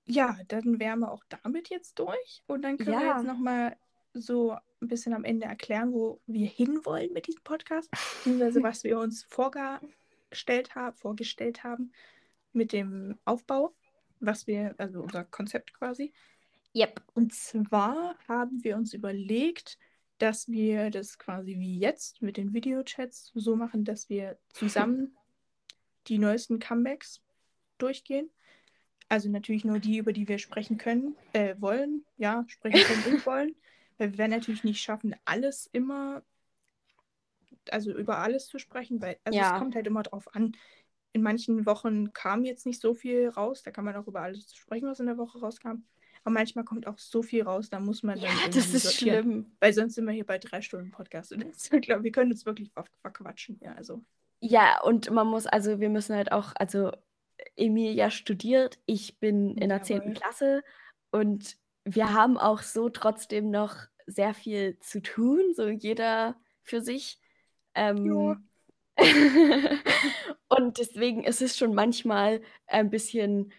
Ja, dann wären wir auch damit jetzt durch. Und dann können wir Ja. jetzt nochmal so ein bisschen am Ende erklären, wo wir hinwollen mit diesem Podcast. Beziehungsweise was wir uns vorgestellt, haben, vorgestellt haben mit dem Aufbau, was wir, also unser Konzept quasi. yep. Und zwar haben wir uns überlegt, dass wir das quasi wie jetzt mit den Videochats so machen, dass wir zusammen die neuesten Comebacks durchgehen. Also natürlich nur die, über die wir sprechen können, äh, wollen, ja, sprechen können und wollen. Weil wir werden natürlich nicht schaffen, alles immer, also über alles zu sprechen, weil also Ja. es kommt halt immer drauf an. In manchen Wochen kam jetzt nicht so viel raus, da kann man auch über alles sprechen, was in der Woche rauskam. Aber manchmal kommt auch so viel raus, da muss man Ja, dann das irgendwie ist sortieren. schlimm. Weil sonst sind wir hier bei drei Stunden Podcast. Und das, ich glaube, wir können uns wirklich ver verquatschen. Ja, also. Ja, und man muss, also wir müssen halt auch, also Emilia studiert, ich bin in der 10. Jawohl. Klasse und wir haben auch so trotzdem noch sehr viel zu tun, so jeder für sich. Ähm, und deswegen ist es schon manchmal ein bisschen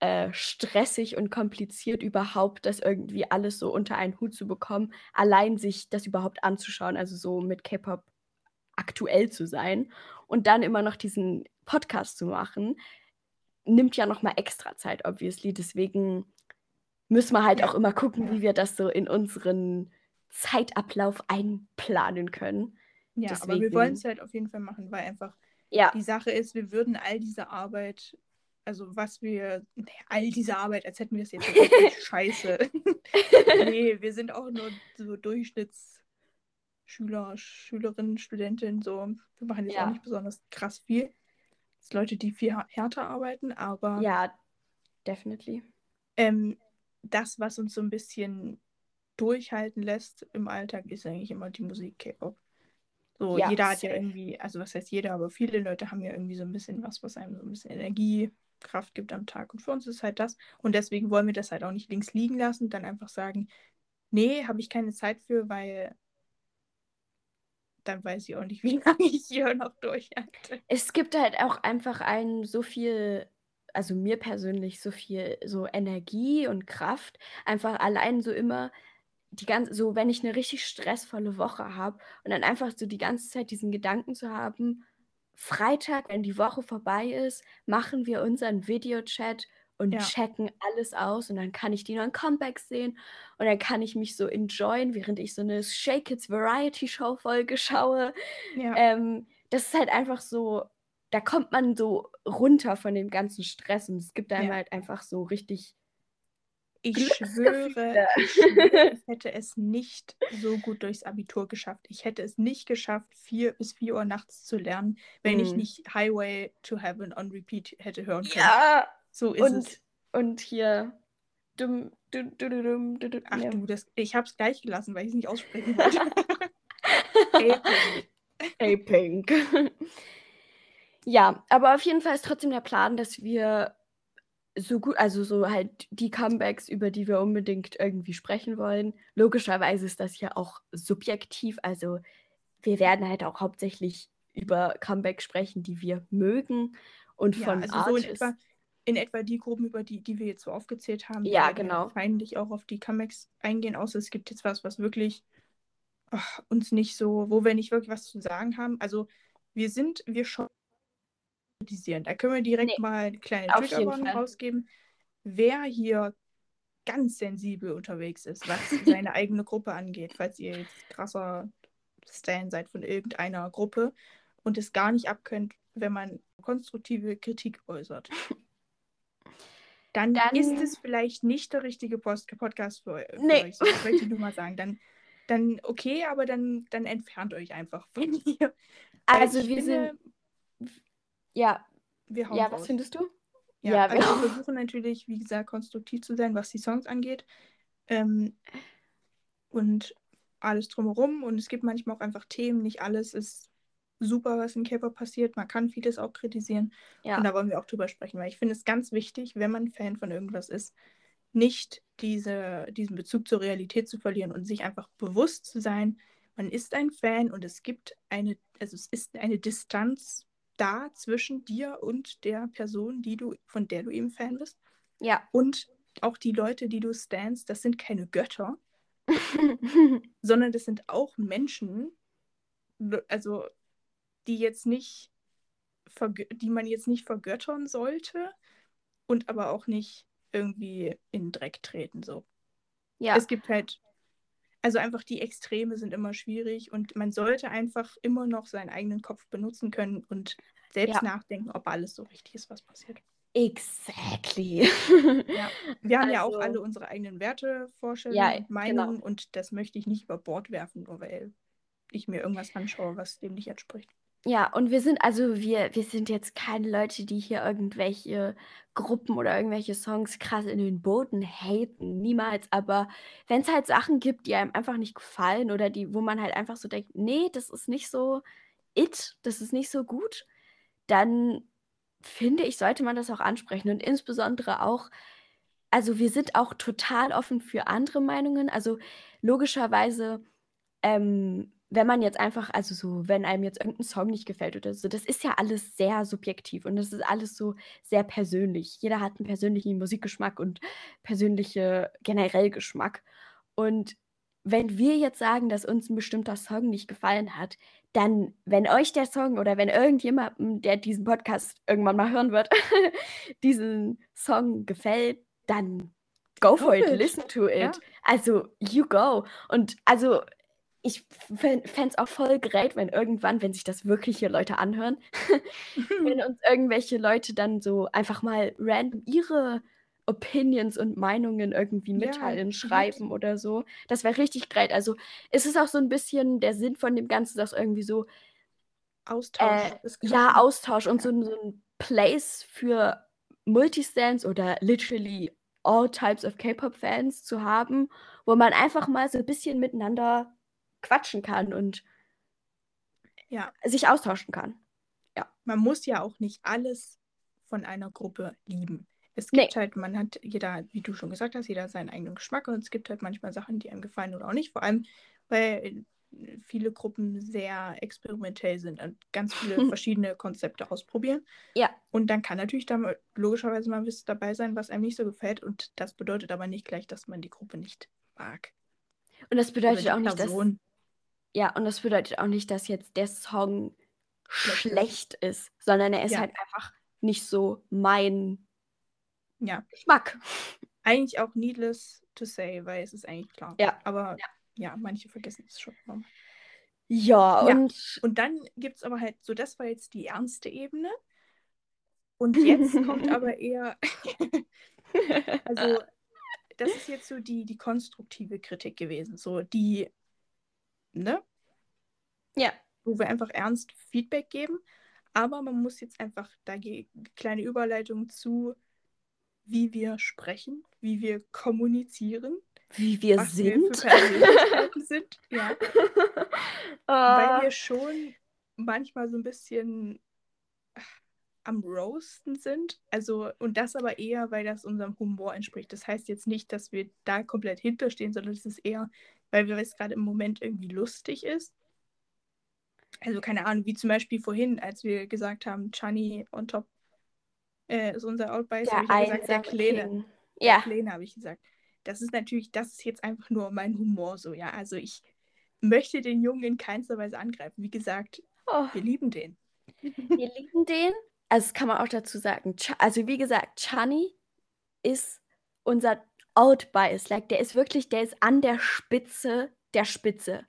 äh, stressig und kompliziert, überhaupt das irgendwie alles so unter einen Hut zu bekommen, allein sich das überhaupt anzuschauen, also so mit K-Pop aktuell zu sein und dann immer noch diesen Podcast zu machen, nimmt ja noch mal extra Zeit, obviously. Deswegen müssen wir halt auch immer gucken, wie wir das so in unseren Zeitablauf einplanen können. Ja, aber wir Deswegen- wollen es halt auf jeden Fall machen, weil einfach Ja, die Sache ist, wir würden all diese Arbeit, also was wir, all diese Arbeit, als hätten wir es jetzt scheiße. nee, wir sind auch nur so Durchschnittsschüler, Schülerinnen, Studentinnen, so. Wir machen jetzt Ja. auch nicht besonders krass viel. Das sind Leute, die viel härter arbeiten, aber ja, definitely. ähm, das, was uns so ein bisschen durchhalten lässt im Alltag, ist eigentlich immer die Musik K-Pop. So, Ja, jeder hat ja safe. irgendwie, also was heißt jeder, aber viele Leute haben ja irgendwie so ein bisschen was, was einem so ein bisschen Energie, Kraft gibt am Tag. Und für uns ist halt das. Und deswegen wollen wir das halt auch nicht links liegen lassen und dann einfach sagen, nee, habe ich keine Zeit für, weil dann weiß ich auch nicht, wie lange ich hier noch durchhalte. Es gibt halt auch einfach einen so viel, also mir persönlich so viel so Energie und Kraft, einfach allein so immer die ganze, so wenn ich eine richtig stressvolle Woche habe und dann einfach so die ganze Zeit diesen Gedanken zu haben, Freitag, wenn die Woche vorbei ist, machen wir unseren Videochat und Ja. checken alles aus und dann kann ich die neuen Comebacks sehen und dann kann ich mich so enjoyen, während ich so eine Shake Kids Variety Show Folge schaue. Ja, Ähm, das ist halt einfach so, da kommt man so runter von dem ganzen Stress und es gibt einem Ja. halt einfach so richtig. ich schwöre, ich schwöre, ich hätte es nicht so gut durchs Abitur geschafft. Ich hätte es nicht geschafft, vier bis vier Uhr nachts zu lernen, wenn ich Mhm. nicht Highway to Heaven on Repeat hätte hören können. Ja, So ist und, es. und hier. Dum, du, du, du, dum, du, du, Ach ja. du, das, ich habe es gleich gelassen, weil ich es nicht aussprechen wollte. Epic. Ey, Pink. ja, aber auf jeden Fall ist trotzdem der Plan, dass wir so gut, also so halt die Comebacks, über die wir unbedingt irgendwie sprechen wollen. Logischerweise ist das ja auch subjektiv, also wir werden halt auch hauptsächlich über Comebacks sprechen, die wir mögen und Ja, von also so Artists. etwa, in etwa die Gruppen, über die, die wir jetzt so aufgezählt haben, Ja, genau. feindlich auch auf die Comebacks eingehen, außer es gibt jetzt was, was wirklich ach, uns nicht so, wo wir nicht wirklich was zu sagen haben. Also wir sind, wir schon kritisieren. Da können wir direkt Nee, mal eine kleine auf jeden Triggerwarnung Fall. rausgeben. Wer hier ganz sensibel unterwegs ist, was seine eigene Gruppe angeht, falls ihr jetzt krasser Stan seid von irgendeiner Gruppe und es gar nicht abkönnt, wenn man konstruktive Kritik äußert. Dann, Dann- ist es vielleicht nicht der richtige Post Podcast für, für Nee. euch. Das möchte ich nur mal sagen. Dann dann okay, aber dann, dann entfernt euch einfach von mir. Weil Also wir finde, sind. Ja, wir hauen ja, raus. was findest du? Ja, Ja, also wir- wir versuchen natürlich, wie gesagt, konstruktiv zu sein, was die Songs angeht. Ähm, und alles drumherum. Und es gibt manchmal auch einfach Themen. Nicht alles ist super, was in K-Pop passiert. Man kann vieles auch kritisieren. Ja. Und da wollen wir auch drüber sprechen, weil ich finde es ganz wichtig, wenn man Fan von irgendwas ist, nicht diese, diesen Bezug zur Realität zu verlieren und sich einfach bewusst zu sein, man ist ein Fan und es gibt eine, also es ist eine Distanz da zwischen dir und der Person, die du, von der du eben Fan bist. Ja. Und auch die Leute, die du standst, das sind keine Götter, sondern das sind auch Menschen, also die jetzt nicht, die man jetzt nicht vergöttern sollte und aber auch nicht irgendwie in den Dreck treten. So. ja. Es gibt halt, also einfach die Extreme sind immer schwierig und man sollte einfach immer noch seinen eigenen Kopf benutzen können und selbst Ja. nachdenken, ob alles so richtig ist, was passiert. Exactly. Wir haben ja auch Also- alle unsere eigenen Werte, Vorstellungen Ja, und genau. Meinungen und das möchte ich nicht über Bord werfen, nur weil ich mir irgendwas anschaue, was dem nicht entspricht. Ja, und wir sind, also wir, wir sind jetzt keine Leute, die hier irgendwelche Gruppen oder irgendwelche Songs krass in den Boden haten. Niemals. Aber wenn es halt Sachen gibt, die einem einfach nicht gefallen oder die, wo man halt einfach so denkt, nee, das ist nicht so it, das ist nicht so gut, dann finde ich, sollte man das auch ansprechen. Und insbesondere auch, also wir sind auch total offen für andere Meinungen. Also logischerweise, ähm, wenn man jetzt einfach, also so, wenn einem jetzt irgendein Song nicht gefällt oder so, das ist ja alles sehr subjektiv und das ist alles so sehr persönlich. Jeder hat einen persönlichen Musikgeschmack und persönliche generell Geschmack. Und wenn wir jetzt sagen, dass uns ein bestimmter Song nicht gefallen hat, dann, wenn euch der Song oder wenn irgendjemandem, der diesen Podcast irgendwann mal hören wird, diesen Song gefällt, dann go for it. listen to it. Ja. Also, you go. Und also, ich fände es auch voll great, wenn irgendwann, wenn sich das wirklich hier Leute anhören, wenn uns irgendwelche Leute dann so einfach mal random ihre Opinions und Meinungen irgendwie Ja, mitteilen, mhm. schreiben oder so. Das wäre richtig great. Also es ist auch so ein bisschen der Sinn von dem Ganzen, dass irgendwie so, Austausch äh, ja. Austausch und so, ein- so ein Place für Multistans oder literally all types of K-Pop-Fans zu haben, wo man einfach mal so ein bisschen miteinander quatschen kann und Ja. sich austauschen kann. man muss ja auch nicht alles von einer Gruppe lieben. Es Nee. gibt halt, man hat jeder, wie du schon gesagt hast, jeder seinen eigenen Geschmack und es gibt halt manchmal Sachen, die einem gefallen oder auch nicht. Vor allem, weil viele Gruppen sehr experimentell sind und ganz viele verschiedene Konzepte ausprobieren. Ja. Und dann kann natürlich da logischerweise mal was dabei sein, was einem nicht so gefällt. Und das bedeutet aber nicht gleich, dass man die Gruppe nicht mag. Und das bedeutet auch nicht, dass Person. Ja, und das bedeutet auch nicht, dass jetzt der Song Schlecht ist. sondern er ist Ja. halt einfach nicht so mein Ja, Geschmack. eigentlich auch needless to say, weil es ist eigentlich klar. Ja. Aber ja, manche vergessen es schon. Ja, Ja. und Und dann gibt es aber halt, so das war jetzt die ernste Ebene. Und jetzt kommt aber eher, also das ist jetzt so die, die konstruktive Kritik gewesen, so die, ne, ja, wo wir einfach ernst Feedback geben. Aber man muss jetzt einfach, da kleine Überleitung zu, wie wir sprechen, wie wir kommunizieren, wie wir was wir sind. sind. Ja. Ah, weil wir schon manchmal so ein bisschen äh, am Roasten sind. Also, und das aber eher, weil das unserem Humor entspricht. Das heißt jetzt nicht, dass wir da komplett hinterstehen, sondern es ist eher, weil wir es gerade im Moment irgendwie lustig ist. Also, keine Ahnung, wie zum Beispiel vorhin, als wir gesagt haben, Chani on top äh, ist unser Outbice, habe ich ja gesagt, der Kleine. King. Der Ja, Kleine habe ich gesagt. Das ist natürlich, das ist jetzt einfach nur mein Humor so, ja. Also ich möchte den Jungen in keinster Weise angreifen. Wie gesagt, oh, wir lieben den. wir lieben den. Also, das kann man auch dazu sagen. Also, wie gesagt, Chani ist unser Old Bias. Like, der ist wirklich, der ist an der Spitze der Spitze.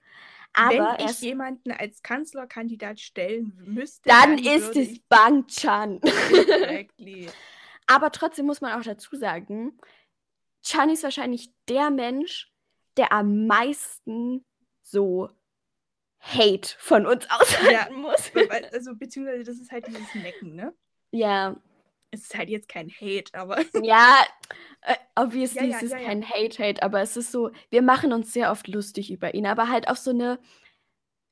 Aber Wenn ich ist jemanden als Kanzlerkandidat stellen müsste, Dann ist würde es Bang Chan. Exactly. Aber trotzdem muss man auch dazu sagen, Chan ist wahrscheinlich der Mensch, der am meisten so Hate von uns aushalten muss. Weil- Also, beziehungsweise, das ist halt dieses Necken, ne? Ja, Es ist halt jetzt kein Hate, aber. ja, äh, obviously Ja, ja, es ist ja, kein Hate-Hate, aber es ist so, wir machen uns sehr oft lustig über ihn, aber halt auf so eine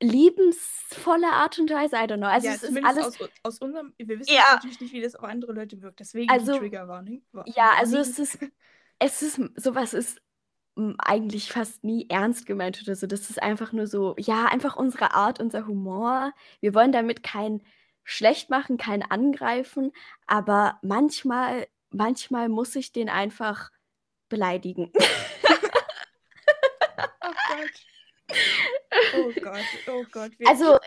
liebensvolle Art und Weise, I don't know. Also es ist alles, aus, aus unserem. Wir wissen natürlich nicht, wie das auf andere Leute wirkt. Deswegen Also, die Triggerwarnung. Wa- ja, also Warning. es ist, es ist, sowas ist eigentlich fast nie ernst gemeint oder so. Das ist einfach nur so, ja, einfach unsere Art, unser Humor. Wir wollen damit kein schlecht machen, kein angreifen, aber manchmal, manchmal muss ich den einfach beleidigen. Oh Gott. Oh Gott, oh Gott. Also,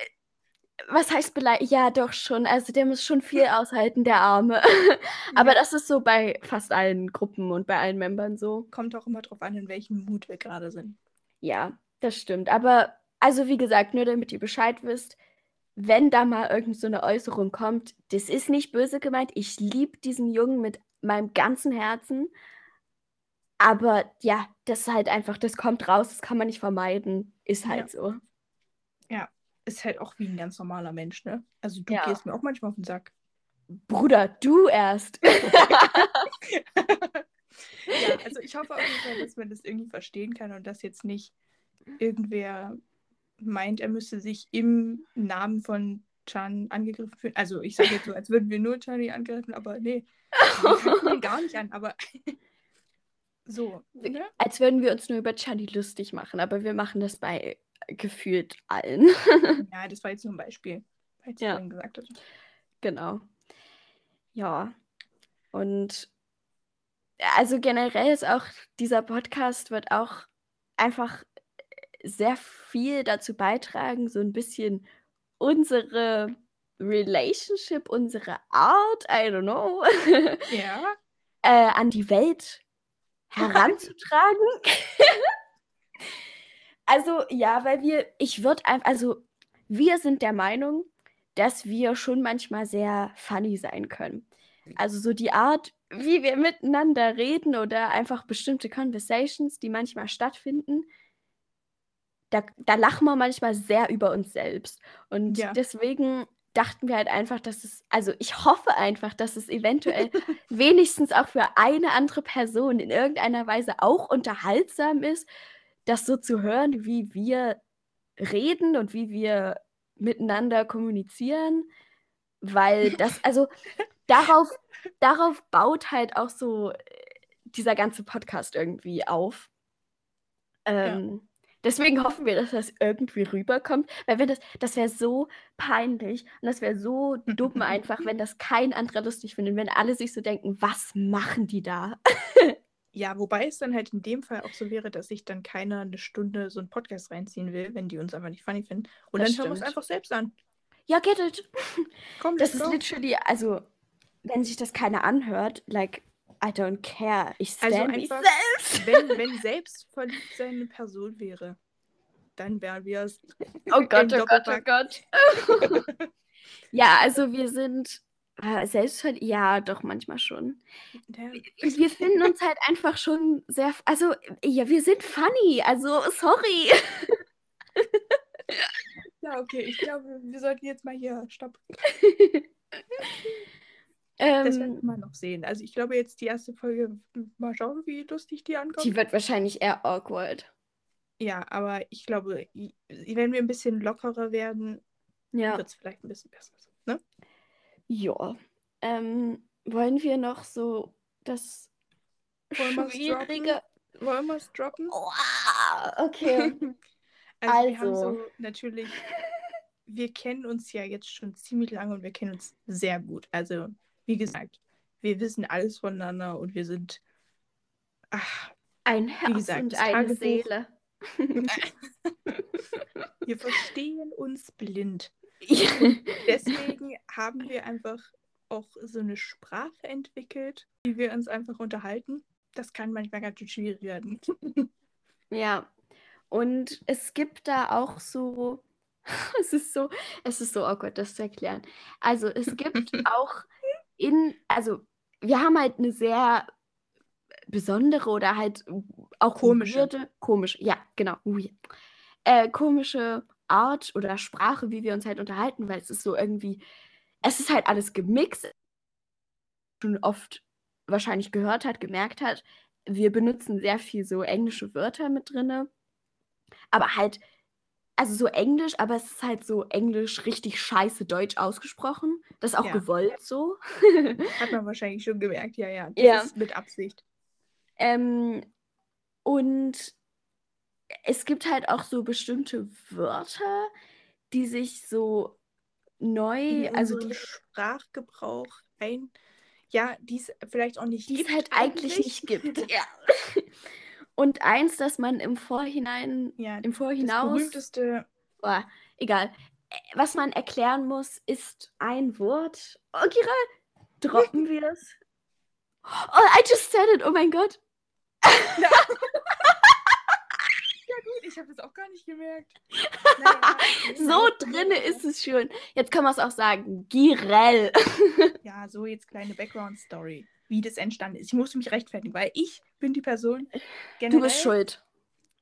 was heißt beleidigen? Ja, doch schon. Also, der muss schon viel aushalten, der Arme. Aber ja, das ist so bei fast allen Gruppen und bei allen Membern so. kommt auch immer drauf an, in welchem Mut wir gerade sind. Ja, das stimmt. Aber, also, wie gesagt, nur damit ihr Bescheid wisst, wenn da mal irgend so eine Äußerung kommt, das ist nicht böse gemeint. Ich liebe diesen Jungen mit meinem ganzen Herzen. Aber ja, das ist halt einfach, das kommt raus, das kann man nicht vermeiden. Ist halt so. Ist halt auch wie ein ganz normaler Mensch, ne? Also du Ja. gehst mir auch manchmal auf den Sack. Bruder, du erst. Ja, also ich hoffe auf jeden Fall, dass man das irgendwie verstehen kann und dass jetzt nicht irgendwer meint, er müsste sich im Namen von Chan angegriffen fühlen. Also ich sage jetzt so, als würden wir nur Chani angreifen, aber nee, gar nicht an, aber so, ne? Als würden wir uns nur über Chani lustig machen, aber wir machen das bei gefühlt allen. Ja, das war jetzt nur ein Beispiel, weil ich Ja. vorhin gesagt hatte. genau. Ja. Und also generell ist auch dieser Podcast wird auch einfach sehr viel dazu beitragen, so ein bisschen unsere Relationship, unsere Art, I don't know, Ja, äh, an die Welt heranzutragen. also ja, weil wir, ich würde einfach, also wir sind der Meinung, dass wir schon manchmal sehr funny sein können. Also so die Art, wie wir miteinander reden oder einfach bestimmte Conversations, die manchmal stattfinden, da, da lachen wir manchmal sehr über uns selbst. Und Ja. deswegen dachten wir halt einfach, dass es, also ich hoffe einfach, dass es eventuell wenigstens auch für eine andere Person in irgendeiner Weise auch unterhaltsam ist, das so zu hören, wie wir reden und wie wir miteinander kommunizieren, weil das, also darauf, darauf baut halt auch so äh, dieser ganze Podcast irgendwie auf. Ähm, Deswegen hoffen wir, dass das irgendwie rüberkommt, weil wenn das, das wäre so peinlich und das wäre so dumm einfach, wenn das kein anderer lustig findet, wenn alle sich so denken, was machen die da? ja, wobei es dann halt in dem Fall auch so wäre, dass sich dann keiner eine Stunde so einen Podcast reinziehen will, wenn die uns einfach nicht funny finden. Und Das dann hören wir es stimmt. einfach selbst an. Ja, get it. Komm, Das ist go. literally, also, wenn sich das keiner anhört, like, I don't care. Ich Also stand mich einfach- selbst. wenn, wenn selbst verliebt sein eine Person wäre, dann wären wir es. Oh Gott, im oh Gott, oh. Gott. ja, also wir sind äh, selbstverliebt. Ja, doch, manchmal schon. Ja, Wir finden uns halt einfach schon sehr. Also, ja, wir sind funny. Also, sorry. ja, okay, ich glaube, wir sollten jetzt mal hier Das werden wir ähm, mal noch sehen. Also ich glaube jetzt die erste Folge, mal schauen, wie lustig die ankommt. die wird wahrscheinlich eher awkward. ja, aber ich glaube, wenn wir ein bisschen lockerer werden, Ja. wird es vielleicht ein bisschen besser. Ne? Ja. Ähm, wollen wir noch so das Wollen Schwierige. Wollen wir es droppen? Oh, okay. also, wir haben Also. so natürlich, wir kennen uns ja jetzt schon ziemlich lange und wir kennen uns sehr gut. Also, wie gesagt, wir wissen alles voneinander und wir sind. Ach, Ein Herz gesagt, und eine Tagebuch. Seele. wir verstehen uns blind. Ja. Deswegen haben wir einfach auch so eine Sprache entwickelt, wie wir uns einfach unterhalten. Das kann manchmal ganz schön schwierig werden. Ja. Und es gibt da auch so, es ist so, es ist so awkward, das zu erklären. Also es gibt auch in, also wir haben halt eine sehr besondere oder halt auch Komische. weirde, komisch, ja, genau, weird. äh, komische Art oder Sprache, wie wir uns halt unterhalten, weil es ist so irgendwie, es ist halt alles gemixt. Schon oft wahrscheinlich gehört hat, gemerkt hat, wir benutzen sehr viel so englische Wörter mit drinne. Aber halt, also so Englisch, aber es ist halt so Englisch richtig scheiße Deutsch ausgesprochen. Das ist auch Ja. gewollt so. Hat man wahrscheinlich schon gemerkt, ja, ja. Das Ja. ist mit Absicht. Ähm, und es gibt halt auch so bestimmte Wörter, die sich so neu, also die, Sprachgebrauch ein. Ja, die es vielleicht auch nicht die es gibt. halt eigentlich nicht gibt. Ja. Und eins, das man im Vorhinein, Ja, im das Vorhinaus, berühmteste. oh, egal, Äh, was man erklären muss, ist ein Wort. Oh, Kira, droppen wir es? Oh, I just said it, oh mein Gott. Ja, gut, ich habe das auch gar nicht gemerkt. Naja, So drinne ist es schon. Jetzt kann man es auch sagen. Girell. Ja, so jetzt kleine Background-Story, wie das entstanden ist. Ich musste mich rechtfertigen, weil ich bin die Person. Du bist schuld.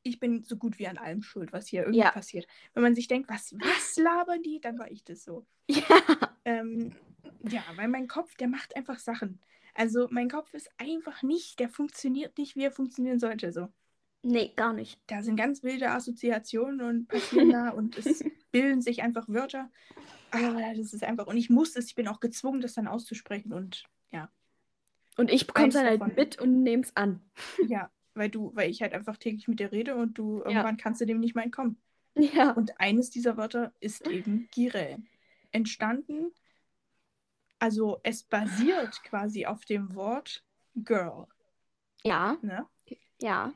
Ich bin so gut wie an allem schuld, was hier irgendwie Ja. passiert. Wenn man sich denkt, was, was labern die, dann war ich das so. Ja. Ähm, ja, weil mein Kopf, der macht einfach Sachen. Also mein Kopf ist einfach nicht, der funktioniert nicht, wie er funktionieren sollte. So. Nee, gar nicht. Da sind ganz wilde Assoziationen und passieren da und es bilden sich einfach Wörter. Aber das ist einfach, und ich muss es, ich bin auch gezwungen, das dann auszusprechen. Und Und ich bekomme es dann halt mit und nehme es an. ja, weil du, weil ich halt einfach täglich mit dir rede und du irgendwann kannst du dem nicht mehr entkommen. Ja. Und eines dieser Wörter ist eben Girel. Entstanden, also es basiert quasi auf dem Wort Girl. Ja. Ne? Ja.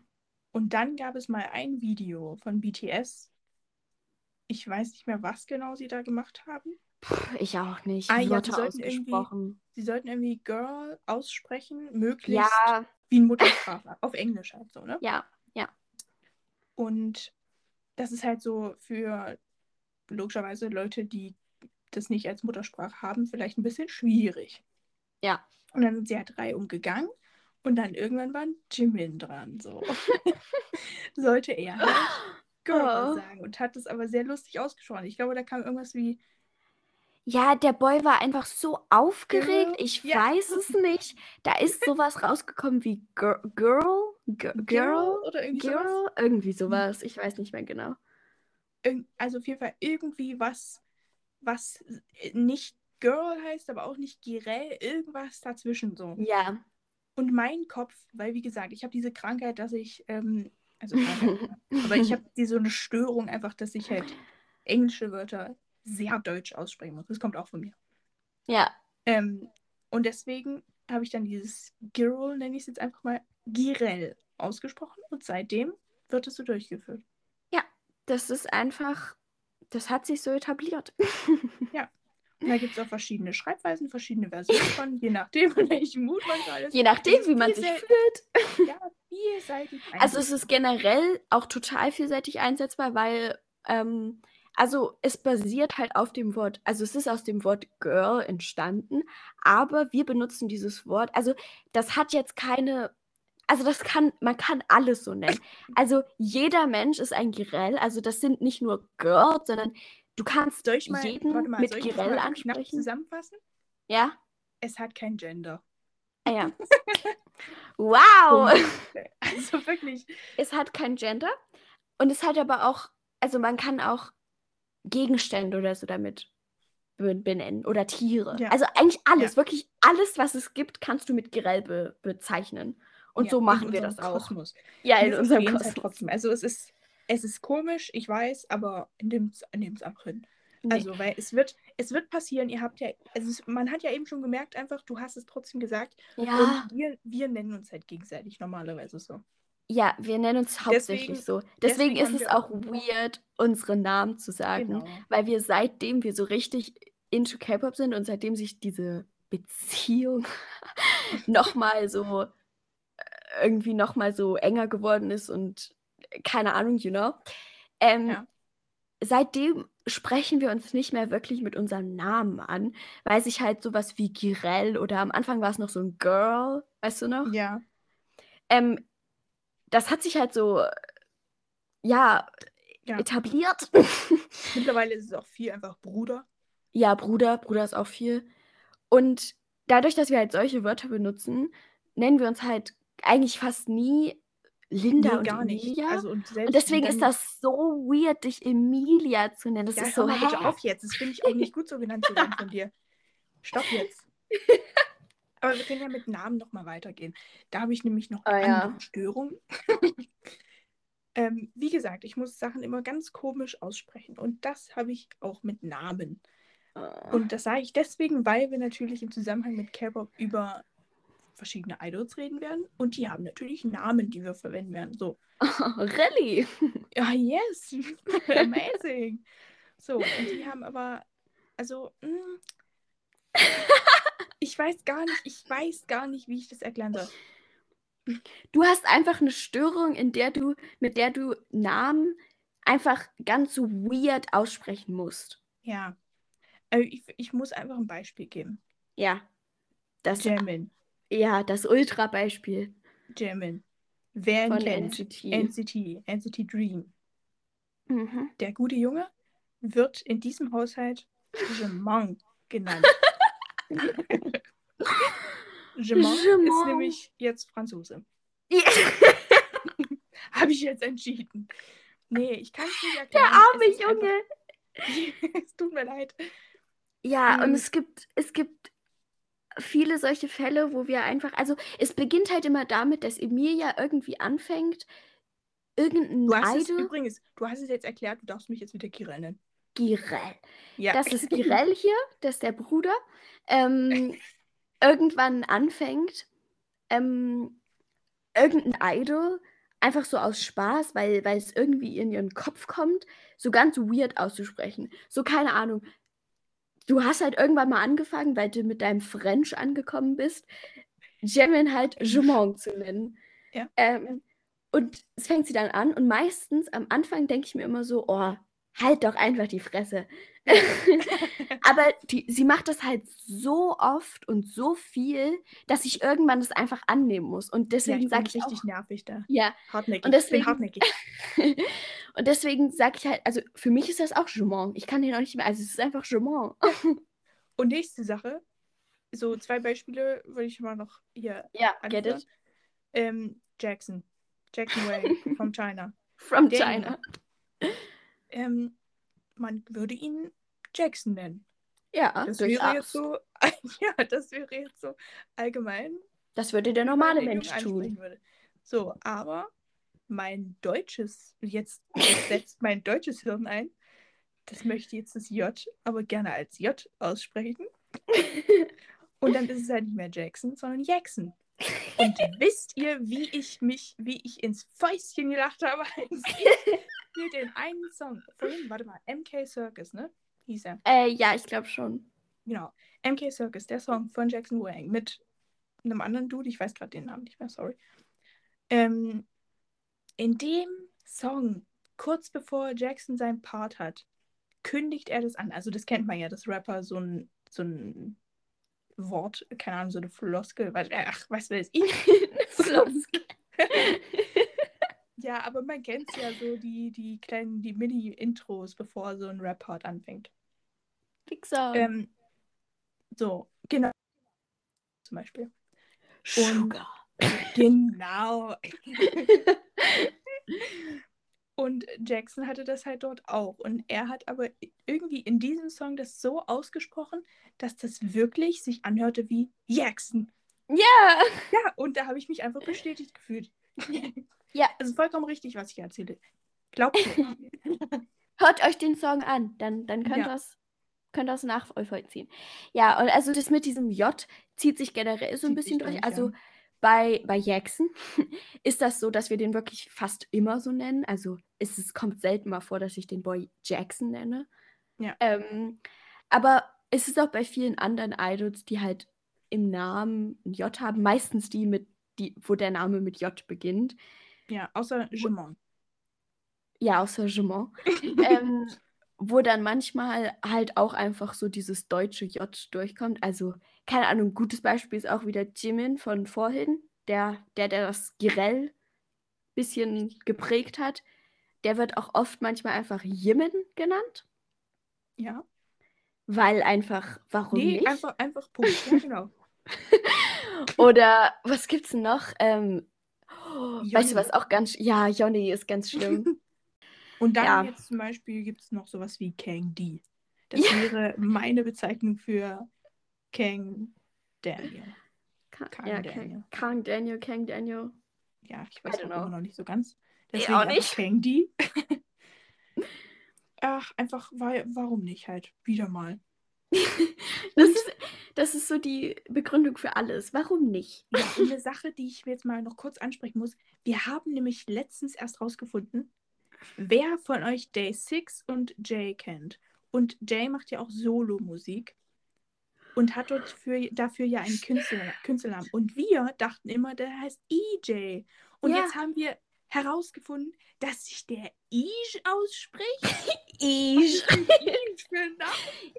Und dann gab es mal ein Video von BTS. Ich weiß nicht mehr, was genau sie da gemacht haben. Puh, ich auch nicht. Ah, ja, Wörter irgendwie- ausgesprochen. Sie sollten irgendwie Girl aussprechen, möglichst Ja, wie ein Muttersprachler. auf Englisch halt so, ne? ja. Und das ist halt so für logischerweise Leute, die das nicht als Muttersprache haben, vielleicht ein bisschen schwierig. Ja. Und dann sind sie halt drei umgegangen und dann irgendwann war Jimin dran. So. Sollte er halt Girl Oh. sagen und hat es aber sehr lustig ausgesprochen. Ich glaube, da kam irgendwas wie Ja, der Boy war einfach so aufgeregt. Girl? Ich Ja. weiß es nicht. Da ist sowas rausgekommen wie Girl, Girl, Girl, Girl, oder irgendwie sowas. Girl, irgendwie sowas. Ich weiß nicht mehr genau. Also auf jeden Fall irgendwie was, was nicht Girl heißt, aber auch nicht Girel, irgendwas dazwischen so. Ja. Und mein Kopf, weil wie gesagt, ich habe diese Krankheit, dass ich, ähm, also aber ich habe so eine Störung einfach, dass ich halt englische Wörter sehr deutsch aussprechen muss. Das kommt auch von mir. Ja. Ähm, und deswegen habe ich dann dieses Girl, nenne ich es jetzt einfach mal, Girel ausgesprochen und seitdem wird es so durchgeführt. Das ist einfach, das hat sich so etabliert. Und da gibt es auch verschiedene Schreibweisen, verschiedene Versionen von, je nachdem, in welchem Mut man gerade ist. Je nachdem, wie man sich fühlt. Ja, vielseitig. Also es ist generell auch total vielseitig einsetzbar, weil, ähm, also es basiert halt auf dem Wort, also es ist aus dem Wort Girl entstanden, aber wir benutzen dieses Wort, also das hat jetzt keine, also das kann, man kann alles so nennen. Also jeder Mensch ist ein Girell, also das sind nicht nur Girls, sondern du kannst mal, jeden mal, mit Girell mal ansprechen. zusammenfassen? Ja? Es hat kein Gender. Ah ja. wow! Also wirklich. es hat kein Gender und es hat aber auch, also man kann auch Gegenstände oder so damit be- benennen oder Tiere. Ja. Also eigentlich alles, Ja. wirklich alles, was es gibt, kannst du mit Gerell be bezeichnen. Und Ja, so machen wir das auch. Kosmos. Ja, in Wir unserem es halt Kosmos. trotzdem. Also es ist, es ist komisch, ich weiß, aber nehmt es einfach hin. Nee. Also, weil es wird, es wird passieren, ihr habt ja, also es, man hat ja eben schon gemerkt, einfach, du hast es trotzdem gesagt. ja, Und wir, wir nennen uns halt gegenseitig normalerweise so. Ja, wir nennen uns hauptsächlich Deswegen- so. Deswegen, deswegen ist es auch weird, unsere Namen zu sagen. Genau. Weil wir seitdem wir so richtig into K-Pop sind und seitdem sich diese Beziehung nochmal so äh, irgendwie nochmal so enger geworden ist und äh, keine Ahnung, you know. Ähm, Ja. Seitdem sprechen wir uns nicht mehr wirklich mit unserem Namen an, weil sich halt sowas wie Girel oder am Anfang war es noch so ein Girl, weißt du noch? Ja. Ähm, das hat sich halt so, ja, Ja, etabliert. Mittlerweile ist es auch viel einfach Bruder. ja, Bruder, Bruder ist auch viel. Und dadurch, dass wir halt solche Wörter benutzen, nennen wir uns halt eigentlich fast nie Linda Nee, und gar nicht. Emilia. Also, und, und deswegen ist das so weird, dich Emilia zu nennen. Das Ja, ist hör so, mal bitte hä? auf jetzt. Das finde ich auch nicht gut, so genannt zu werden von dir. Stopp jetzt. Aber wir können ja mit Namen nochmal weitergehen. Da habe ich nämlich noch Ah, eine ja. andere Störung. ähm, wie gesagt, ich muss Sachen immer ganz komisch aussprechen. Und das habe ich auch mit Namen. Und das sage ich deswegen, weil wir natürlich im Zusammenhang mit K-Pop über verschiedene Idols reden werden. Und die haben natürlich Namen, die wir verwenden werden. So, really? ja, yes, amazing. So, und die haben aber, also, mh, ich weiß gar nicht, ich weiß gar nicht, wie ich das erklären soll. Du hast einfach eine Störung, in der du, mit der du Namen einfach ganz so weird aussprechen musst. Ja, also ich, ich muss einfach ein Beispiel geben. Ja. Das, Jamin, ja, das Ultra-Beispiel Jamin. Wer von kennt, NCT. NCT, NCT Dream. Mhm. Der gute Junge wird in diesem Haushalt Jemang genannt. Jemang ist nämlich jetzt Franzose. Ja, Habe ich jetzt entschieden. Nee, ich kann es nicht der erklären. arme Es ist Junge. Einfach, es tut mir leid. Ja, und Mhm. es gibt, es gibt viele solche Fälle, wo wir einfach, also es beginnt halt immer damit, dass Emilia irgendwie anfängt, irgendein Du hast es Idol, übrigens, du hast es jetzt erklärt, du darfst mich jetzt wieder Kirel nennen. Girel. Ja. Das ist Girel hier, das ist der Bruder, ähm, irgendwann anfängt, ähm, irgendein Idol einfach so aus Spaß, weil, weil es irgendwie in ihren Kopf kommt, so ganz weird auszusprechen. So, keine Ahnung. Du hast halt irgendwann mal angefangen, weil du mit deinem French angekommen bist, Jemin halt Jemong zu nennen. Ja. Ähm, und es fängt sie dann an und meistens am Anfang denke ich mir immer so, oh, halt doch einfach die Fresse. Aber die, sie macht das halt so oft und so viel, dass ich irgendwann das einfach annehmen muss. Und ja, deswegen bin sage ich richtig auch, nervig da. ja. Hartnäckig. Und deswegen- hartnäckig. und deswegen sage ich halt, also für mich ist das auch Jemont. Ich kann den auch nicht mehr, also es ist einfach Jemont. Und nächste Sache, so zwei Beispiele würde ich mal noch hier Ja, get anführen. it? Ähm, Jackson. Jackson Wang from China. From Der China. Ähm, man würde ihn Jackson nennen. Ja, Das wäre jetzt so, ja, das wäre jetzt so allgemein Das würde der normale Mensch tun. würde. So, aber mein deutsches, jetzt, jetzt setzt mein deutsches Hirn ein. Das möchte jetzt das J, aber gerne als J aussprechen. Und dann ist es halt nicht mehr Jackson, sondern Jackson. Und wisst ihr, wie ich mich, wie ich ins Fäustchen gelacht habe, als ich mir den einen Song, vorhin, warte mal, MK Circus, ne? Hieß er. Äh, ja, ich glaube schon. Genau. MK Circus, der Song von Jackson Wang mit einem anderen Dude, ich weiß gerade den Namen nicht mehr, sorry. Ähm, in dem Song, kurz bevor Jackson seinen Part hat, kündigt er das an. Also das kennt man ja, dass Rapper so ein, so ein Wort, keine Ahnung, so eine Floskel, ach, was weiß ich. Floskel. ja, aber man kennt ja so die, die kleinen, die Mini-Intros, bevor so ein Rap-Part anfängt. Pixar. Ähm, so, genau. Zum Beispiel. Sugar. Genau. Und Jackson hatte das halt dort auch. Und er hat aber irgendwie in diesem Song das so ausgesprochen, dass das wirklich sich anhörte wie Jackson. Ja. Ja, und da habe ich mich einfach bestätigt gefühlt. Ja. Also vollkommen richtig, was ich erzähle. Glaubt mir. Hört euch den Song an, dann, dann könnt Ja. ihr es könnt ihr's nachvollziehen. Ja, und also das mit diesem J zieht sich generell so ein Zieht bisschen durch. Also ja. bei, bei Jackson ist das so, dass wir den wirklich fast immer so nennen. Also es, es kommt selten mal vor, dass ich den Boy Jackson nenne. Ja. Ähm, aber es ist auch bei vielen anderen Idols, die halt im Namen ein J haben, meistens die mit, die, wo der Name mit J beginnt. Ja, außer Jemon. Ja, außer Jemont. ähm, wo dann manchmal halt auch einfach so dieses deutsche J durchkommt. Also, keine Ahnung, ein gutes Beispiel ist auch wieder Jimin von vorhin, der, der, der das Girell bisschen geprägt hat. der wird auch oft manchmal einfach Jimin genannt, Ja. weil einfach, warum nee, nicht? einfach, einfach Punkt. Ja, genau. Oder was gibt's denn noch? Ähm, oh, weißt du, was auch ganz, ja, Johnny ist ganz schlimm. Und dann Ja. jetzt zum Beispiel gibt es noch sowas wie Kang D. Das Ja. wäre meine Bezeichnung für Kang Daniel. Ka Kang ja, Daniel. Kang, Kang Daniel, Kang Daniel. Ja, ich weiß auch immer noch nicht so ganz. Ich Deswegen auch einfach nicht. Kang D. Ach, einfach, weil, warum nicht halt? Wieder mal. Das ist, das ist so die Begründung für alles. Warum nicht? Ja, eine Sache, die ich jetzt mal noch kurz ansprechen muss. Wir haben nämlich letztens erst rausgefunden, wer von euch Day 6 und Jay kennt. Und Jay macht ja auch Solo-Musik und hat dort für, dafür ja einen Künstler, Künstlernamen. Und wir dachten immer, der heißt EJ. Und Ja. jetzt haben wir herausgefunden, dass sich der Ish ausspricht. Ish. Ish Namen.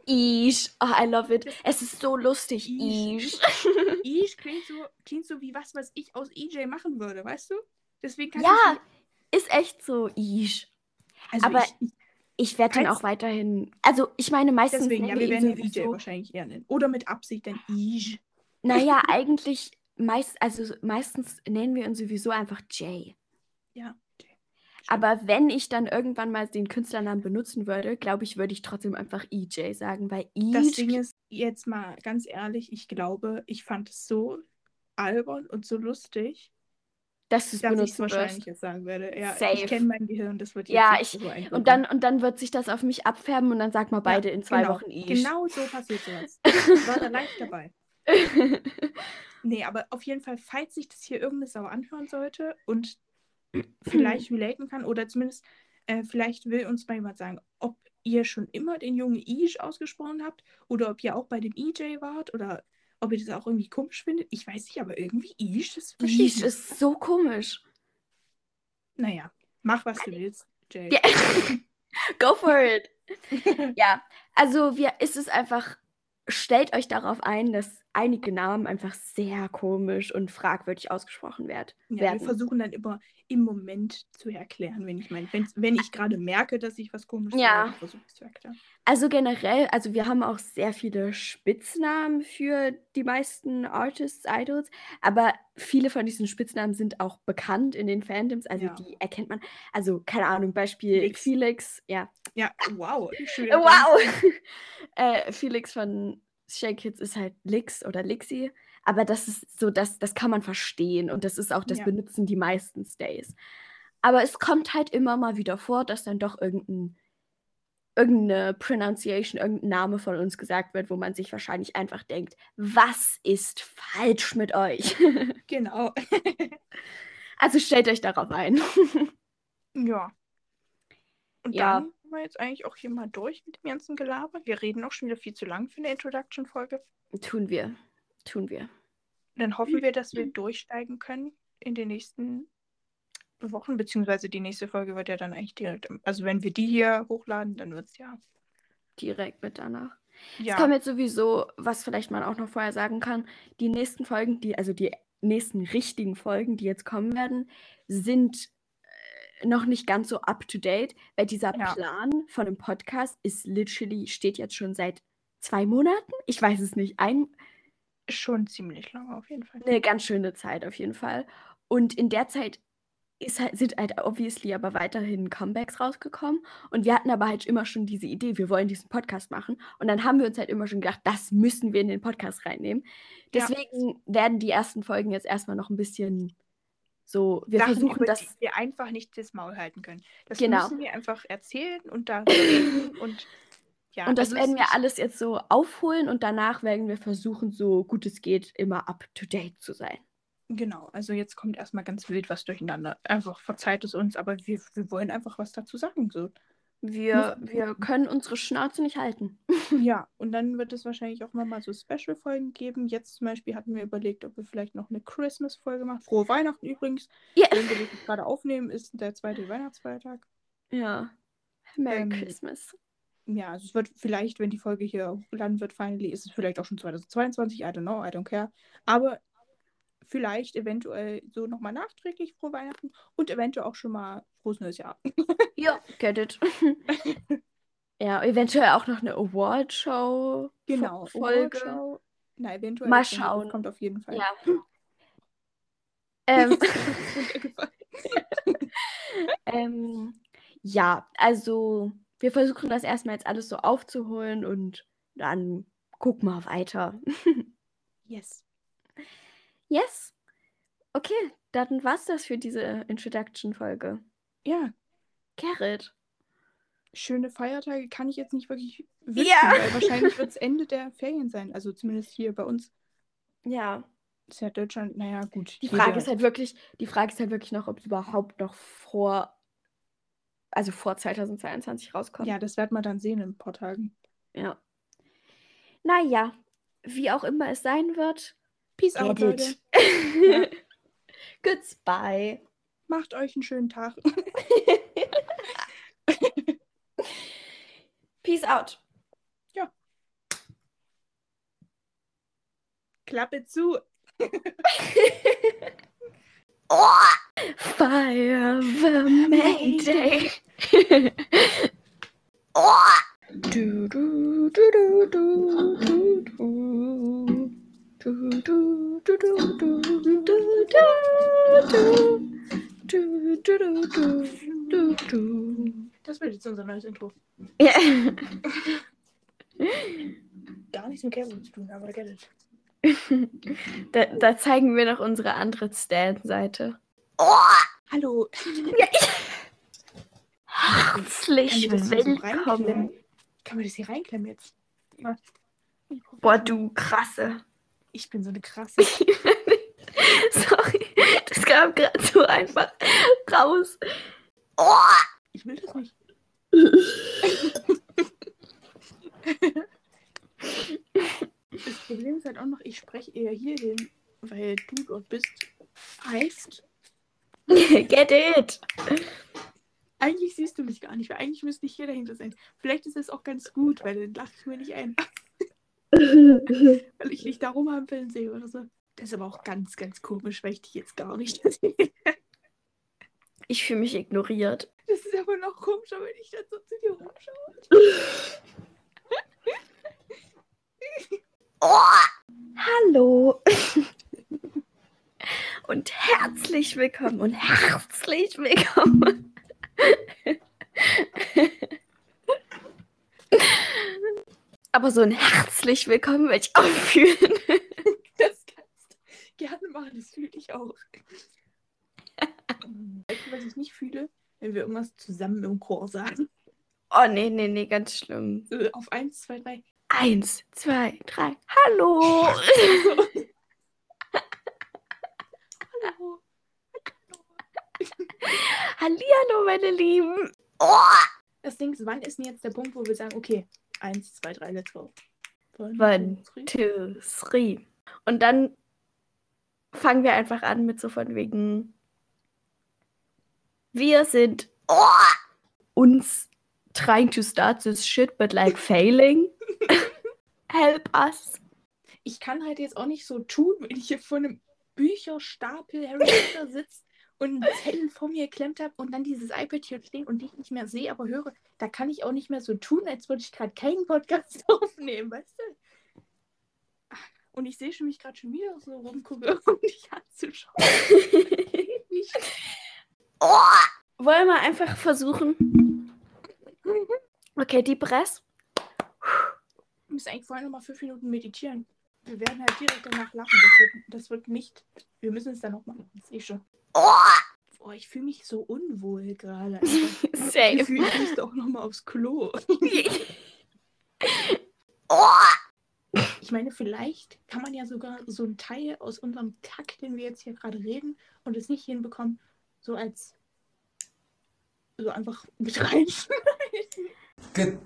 Ish. Oh, I love it. Es ist so lustig. Ish. Ish. Ish klingt so, klingt so wie was, was ich aus EJ machen würde, weißt du? Deswegen kann Ja, ich ist echt so. Ish. Also aber ich, ich, werde Falls- auch weiterhin. Also, ich meine, meistens. deswegen, ja, nennen wir werden ihn EJ sowieso- wahrscheinlich eher nennen. Oder mit Absicht dann Ij. Naja, eigentlich. Meist, also meistens nennen wir ihn sowieso einfach Jay. Ja. Aber wenn ich dann irgendwann mal den Künstlernamen benutzen würde, glaube ich, würde ich trotzdem einfach EJ sagen, weil Das EJ. Ding ist, jetzt mal ganz ehrlich, ich glaube, ich fand es so albern und so lustig, dass du es benutzen wahrscheinlich jetzt sagen werde. Ja, Safe. ich kenne mein Gehirn, das wird jetzt Ja, ich- so. Und dann, und dann wird sich das auf mich abfärben und dann sagen wir beide in zwei genau, Wochen Ish. Genau so passiert sowas. Ich war da live dabei. Nee, aber auf jeden Fall, falls sich das hier irgendeine Sau anhören sollte und vielleicht relaten kann oder zumindest äh, vielleicht will uns mal jemand sagen, ob ihr schon immer den jungen Ish ausgesprochen habt oder ob ihr auch bei dem EJ wart oder ob ihr das auch irgendwie komisch findet. Ich weiß nicht, aber irgendwie Ish, ich Ish ist so komisch. Naja, mach was du willst, Jay. Ja. Go for it. Ja, also wir, ist es einfach, stellt euch darauf ein, dass einige Namen einfach sehr komisch und fragwürdig ausgesprochen werd, Ja, wir werden. versuchen dann immer im Moment zu erklären, wenn ich mein, wenn, wenn ich gerade merke, dass ich was komisch Ja. versuche ich es zu erklären. Also generell, also wir haben auch sehr viele Spitznamen für die meisten Artists, Idols, aber viele von diesen Spitznamen sind auch bekannt in den Fandoms, also Ja. die erkennt man. Also keine Ahnung, Beispiel Lix. Felix, ja. Ja, wow. Wow! äh, Felix von Stray Kids ist halt Lix oder Lixi, aber das ist so, das, das kann man verstehen und das ist auch, das Ja. benutzen die meisten Stays. Aber es kommt halt immer mal wieder vor, dass dann doch irgendein, irgendeine Pronunciation, irgendein Name von uns gesagt wird, wo man sich wahrscheinlich einfach denkt, was ist falsch mit euch? Genau. also stellt euch darauf ein. Ja. Und Ja. dann wir jetzt eigentlich auch hier mal durch mit dem ganzen Gelaber. Wir reden auch schon wieder viel zu lang für eine Introduction-Folge. Tun wir. Tun wir. Dann hoffen wir, dass wir durchsteigen können in den nächsten Wochen, beziehungsweise die nächste Folge wird ja dann eigentlich direkt, also wenn wir die hier hochladen, dann wird es ja. Direkt mit danach. Ja, Es kommen jetzt sowieso, was vielleicht man auch noch vorher sagen kann, die nächsten Folgen, die, also die nächsten richtigen Folgen, die jetzt kommen werden, sind noch nicht ganz so up to date, weil dieser Ja. Plan von dem Podcast ist literally, steht jetzt schon seit zwei Monaten? Ich weiß es nicht. Ein, schon ziemlich lange auf jeden Fall. eine ganz schöne Zeit auf jeden Fall. Und in der Zeit halt, sind halt obviously aber weiterhin Comebacks rausgekommen. Und wir hatten aber halt immer schon diese Idee, wir wollen diesen Podcast machen. Und dann haben wir uns halt immer schon gedacht, das müssen wir in den Podcast reinnehmen. Ja. Deswegen werden die ersten Folgen jetzt erstmal noch ein bisschen so, wir Sachen, versuchen über das. die wir einfach nicht das Maul halten können. Das Genau. müssen wir einfach erzählen und reden und ja. Und das also werden wir alles jetzt so aufholen und danach werden wir versuchen, so gut es geht, immer up to date zu sein. Genau, also jetzt kommt erstmal ganz wild was durcheinander. Einfach verzeiht es uns, aber wir, wir wollen einfach was dazu sagen. So. Wir, wir können unsere Schnauze nicht halten. Ja, und dann wird es wahrscheinlich auch mal so Special-Folgen geben. Jetzt zum Beispiel hatten wir überlegt, ob wir vielleicht noch eine Christmas-Folge machen. Frohe Weihnachten übrigens. Ja. Wenn wir gerade aufnehmen, ist der zweite Weihnachtsfeiertag. Ja. Merry Ähm, Christmas. Ja, also es wird vielleicht, wenn die Folge hier hochladen wird, finally, ist es vielleicht auch schon 2022. I don't know, I don't care. Aber vielleicht eventuell so nochmal nachträglich frohe Weihnachten und eventuell auch schon mal frohes neues Jahr. Ja, get it. ja, eventuell auch noch eine Awardshow. Genau. Folge. Awardshow. Na, eventuell. Mal schauen. Kommt auf jeden Fall. Ja. ähm, ähm, ja, also wir versuchen das erstmal jetzt alles so aufzuholen und dann gucken wir weiter. yes. yes? Okay, dann war's das für diese Introduction-Folge. Ja, Gerrit. schöne Feiertage kann ich jetzt nicht wirklich wünschen, Ja. weil wahrscheinlich wird es Ende der Ferien sein. Also zumindest hier bei uns. Ja, Ist ja Deutschland, naja, gut. die Frage jeder- ist halt wirklich, die Frage ist halt wirklich noch, ob es überhaupt noch vor, also vor 2022 rauskommt. Ja, das werden wir dann sehen in ein paar Tagen. Ja. Naja, wie auch immer es sein wird. Peace out, Leute. Goodbye. Macht euch einen schönen Tag. Peace out. Klappe zu. Fire the Mayday. Du, du, du, du, du, du, du. Du, du, du, du, du, du, du, du. Du, du, du, du, du, du. Das wird jetzt unser neues Intro. Ja. Gar nichts mit Kevin zu tun, aber get it. Da, da zeigen wir noch unsere andere Stan-Seite. Hallo. Herzlich Kann man das hier so willkommen. Kann man das hier reinklemmen jetzt? Ja. Boah, du krasse. Ich bin so eine krasse. Das kam gerade so einfach raus. Ich will das nicht. Das Problem ist halt auch noch, ich spreche eher hier hin, weil du dort bist. Pfeift. Get it. Eigentlich siehst du mich gar nicht, weil eigentlich müsste ich hier dahinter sein. Vielleicht ist es auch ganz gut, weil dann lache ich mir nicht ein, weil ich dich da rumhampeln sehe oder so. Das ist aber auch ganz, ganz komisch, weil ich dich jetzt gar nicht sehe. Ich fühle mich ignoriert. Das ist aber noch komischer, wenn ich dann so zu dir rumschaue. Hallo. Und herzlich willkommen und herzlich willkommen. Aber so ein herzlich willkommen will ich auch fühlen. Das kannst du gerne machen, das fühle ich auch. Weißt du, was ich nicht fühle? Wenn wir irgendwas zusammen im Chor sagen. Oh nee, nee, nee, ganz schlimm. Auf eins, zwei, drei. Eins, zwei, drei. Hallo. Hallo. Hallihallo, meine Lieben. Das Ding ist, wann ist denn jetzt der Punkt, wo wir sagen, okay, eins, zwei, drei, let's go. One, One, two, three. two, three. Und dann fangen wir einfach an mit so von wegen. Wir sind uns trying to start this shit, but like failing. Help us. Ich kann halt jetzt auch nicht so tun, wenn ich hier vor einem Bücherstapel Harry Potter sitze und einen Zettel vor mir geklemmt habe und dann dieses iPad hier stehen und dich nicht mehr sehe, aber höre. Da kann ich auch nicht mehr so tun, als würde ich gerade keinen Podcast aufnehmen, weißt du? Und ich sehe schon mich gerade schon wieder so rumgucke, um dich anzuschauen. Nicht. Wollen wir einfach versuchen? Okay, die Press. Wir müssen eigentlich vorher noch mal fünf Minuten meditieren. Wir werden halt direkt danach lachen. Das wird, das wird nicht. Wir müssen es dann noch machen. Das sehe ich schon. Boah, ich fühle mich so unwohl gerade. einfach. Ich Same. Gefühl, ich müsste auch noch mal aufs Klo. Ich meine, vielleicht kann man ja sogar so einen Teil aus unserem Takt, den wir jetzt hier gerade reden, und es nicht hinbekommen, so als so einfach mit reinschneiden.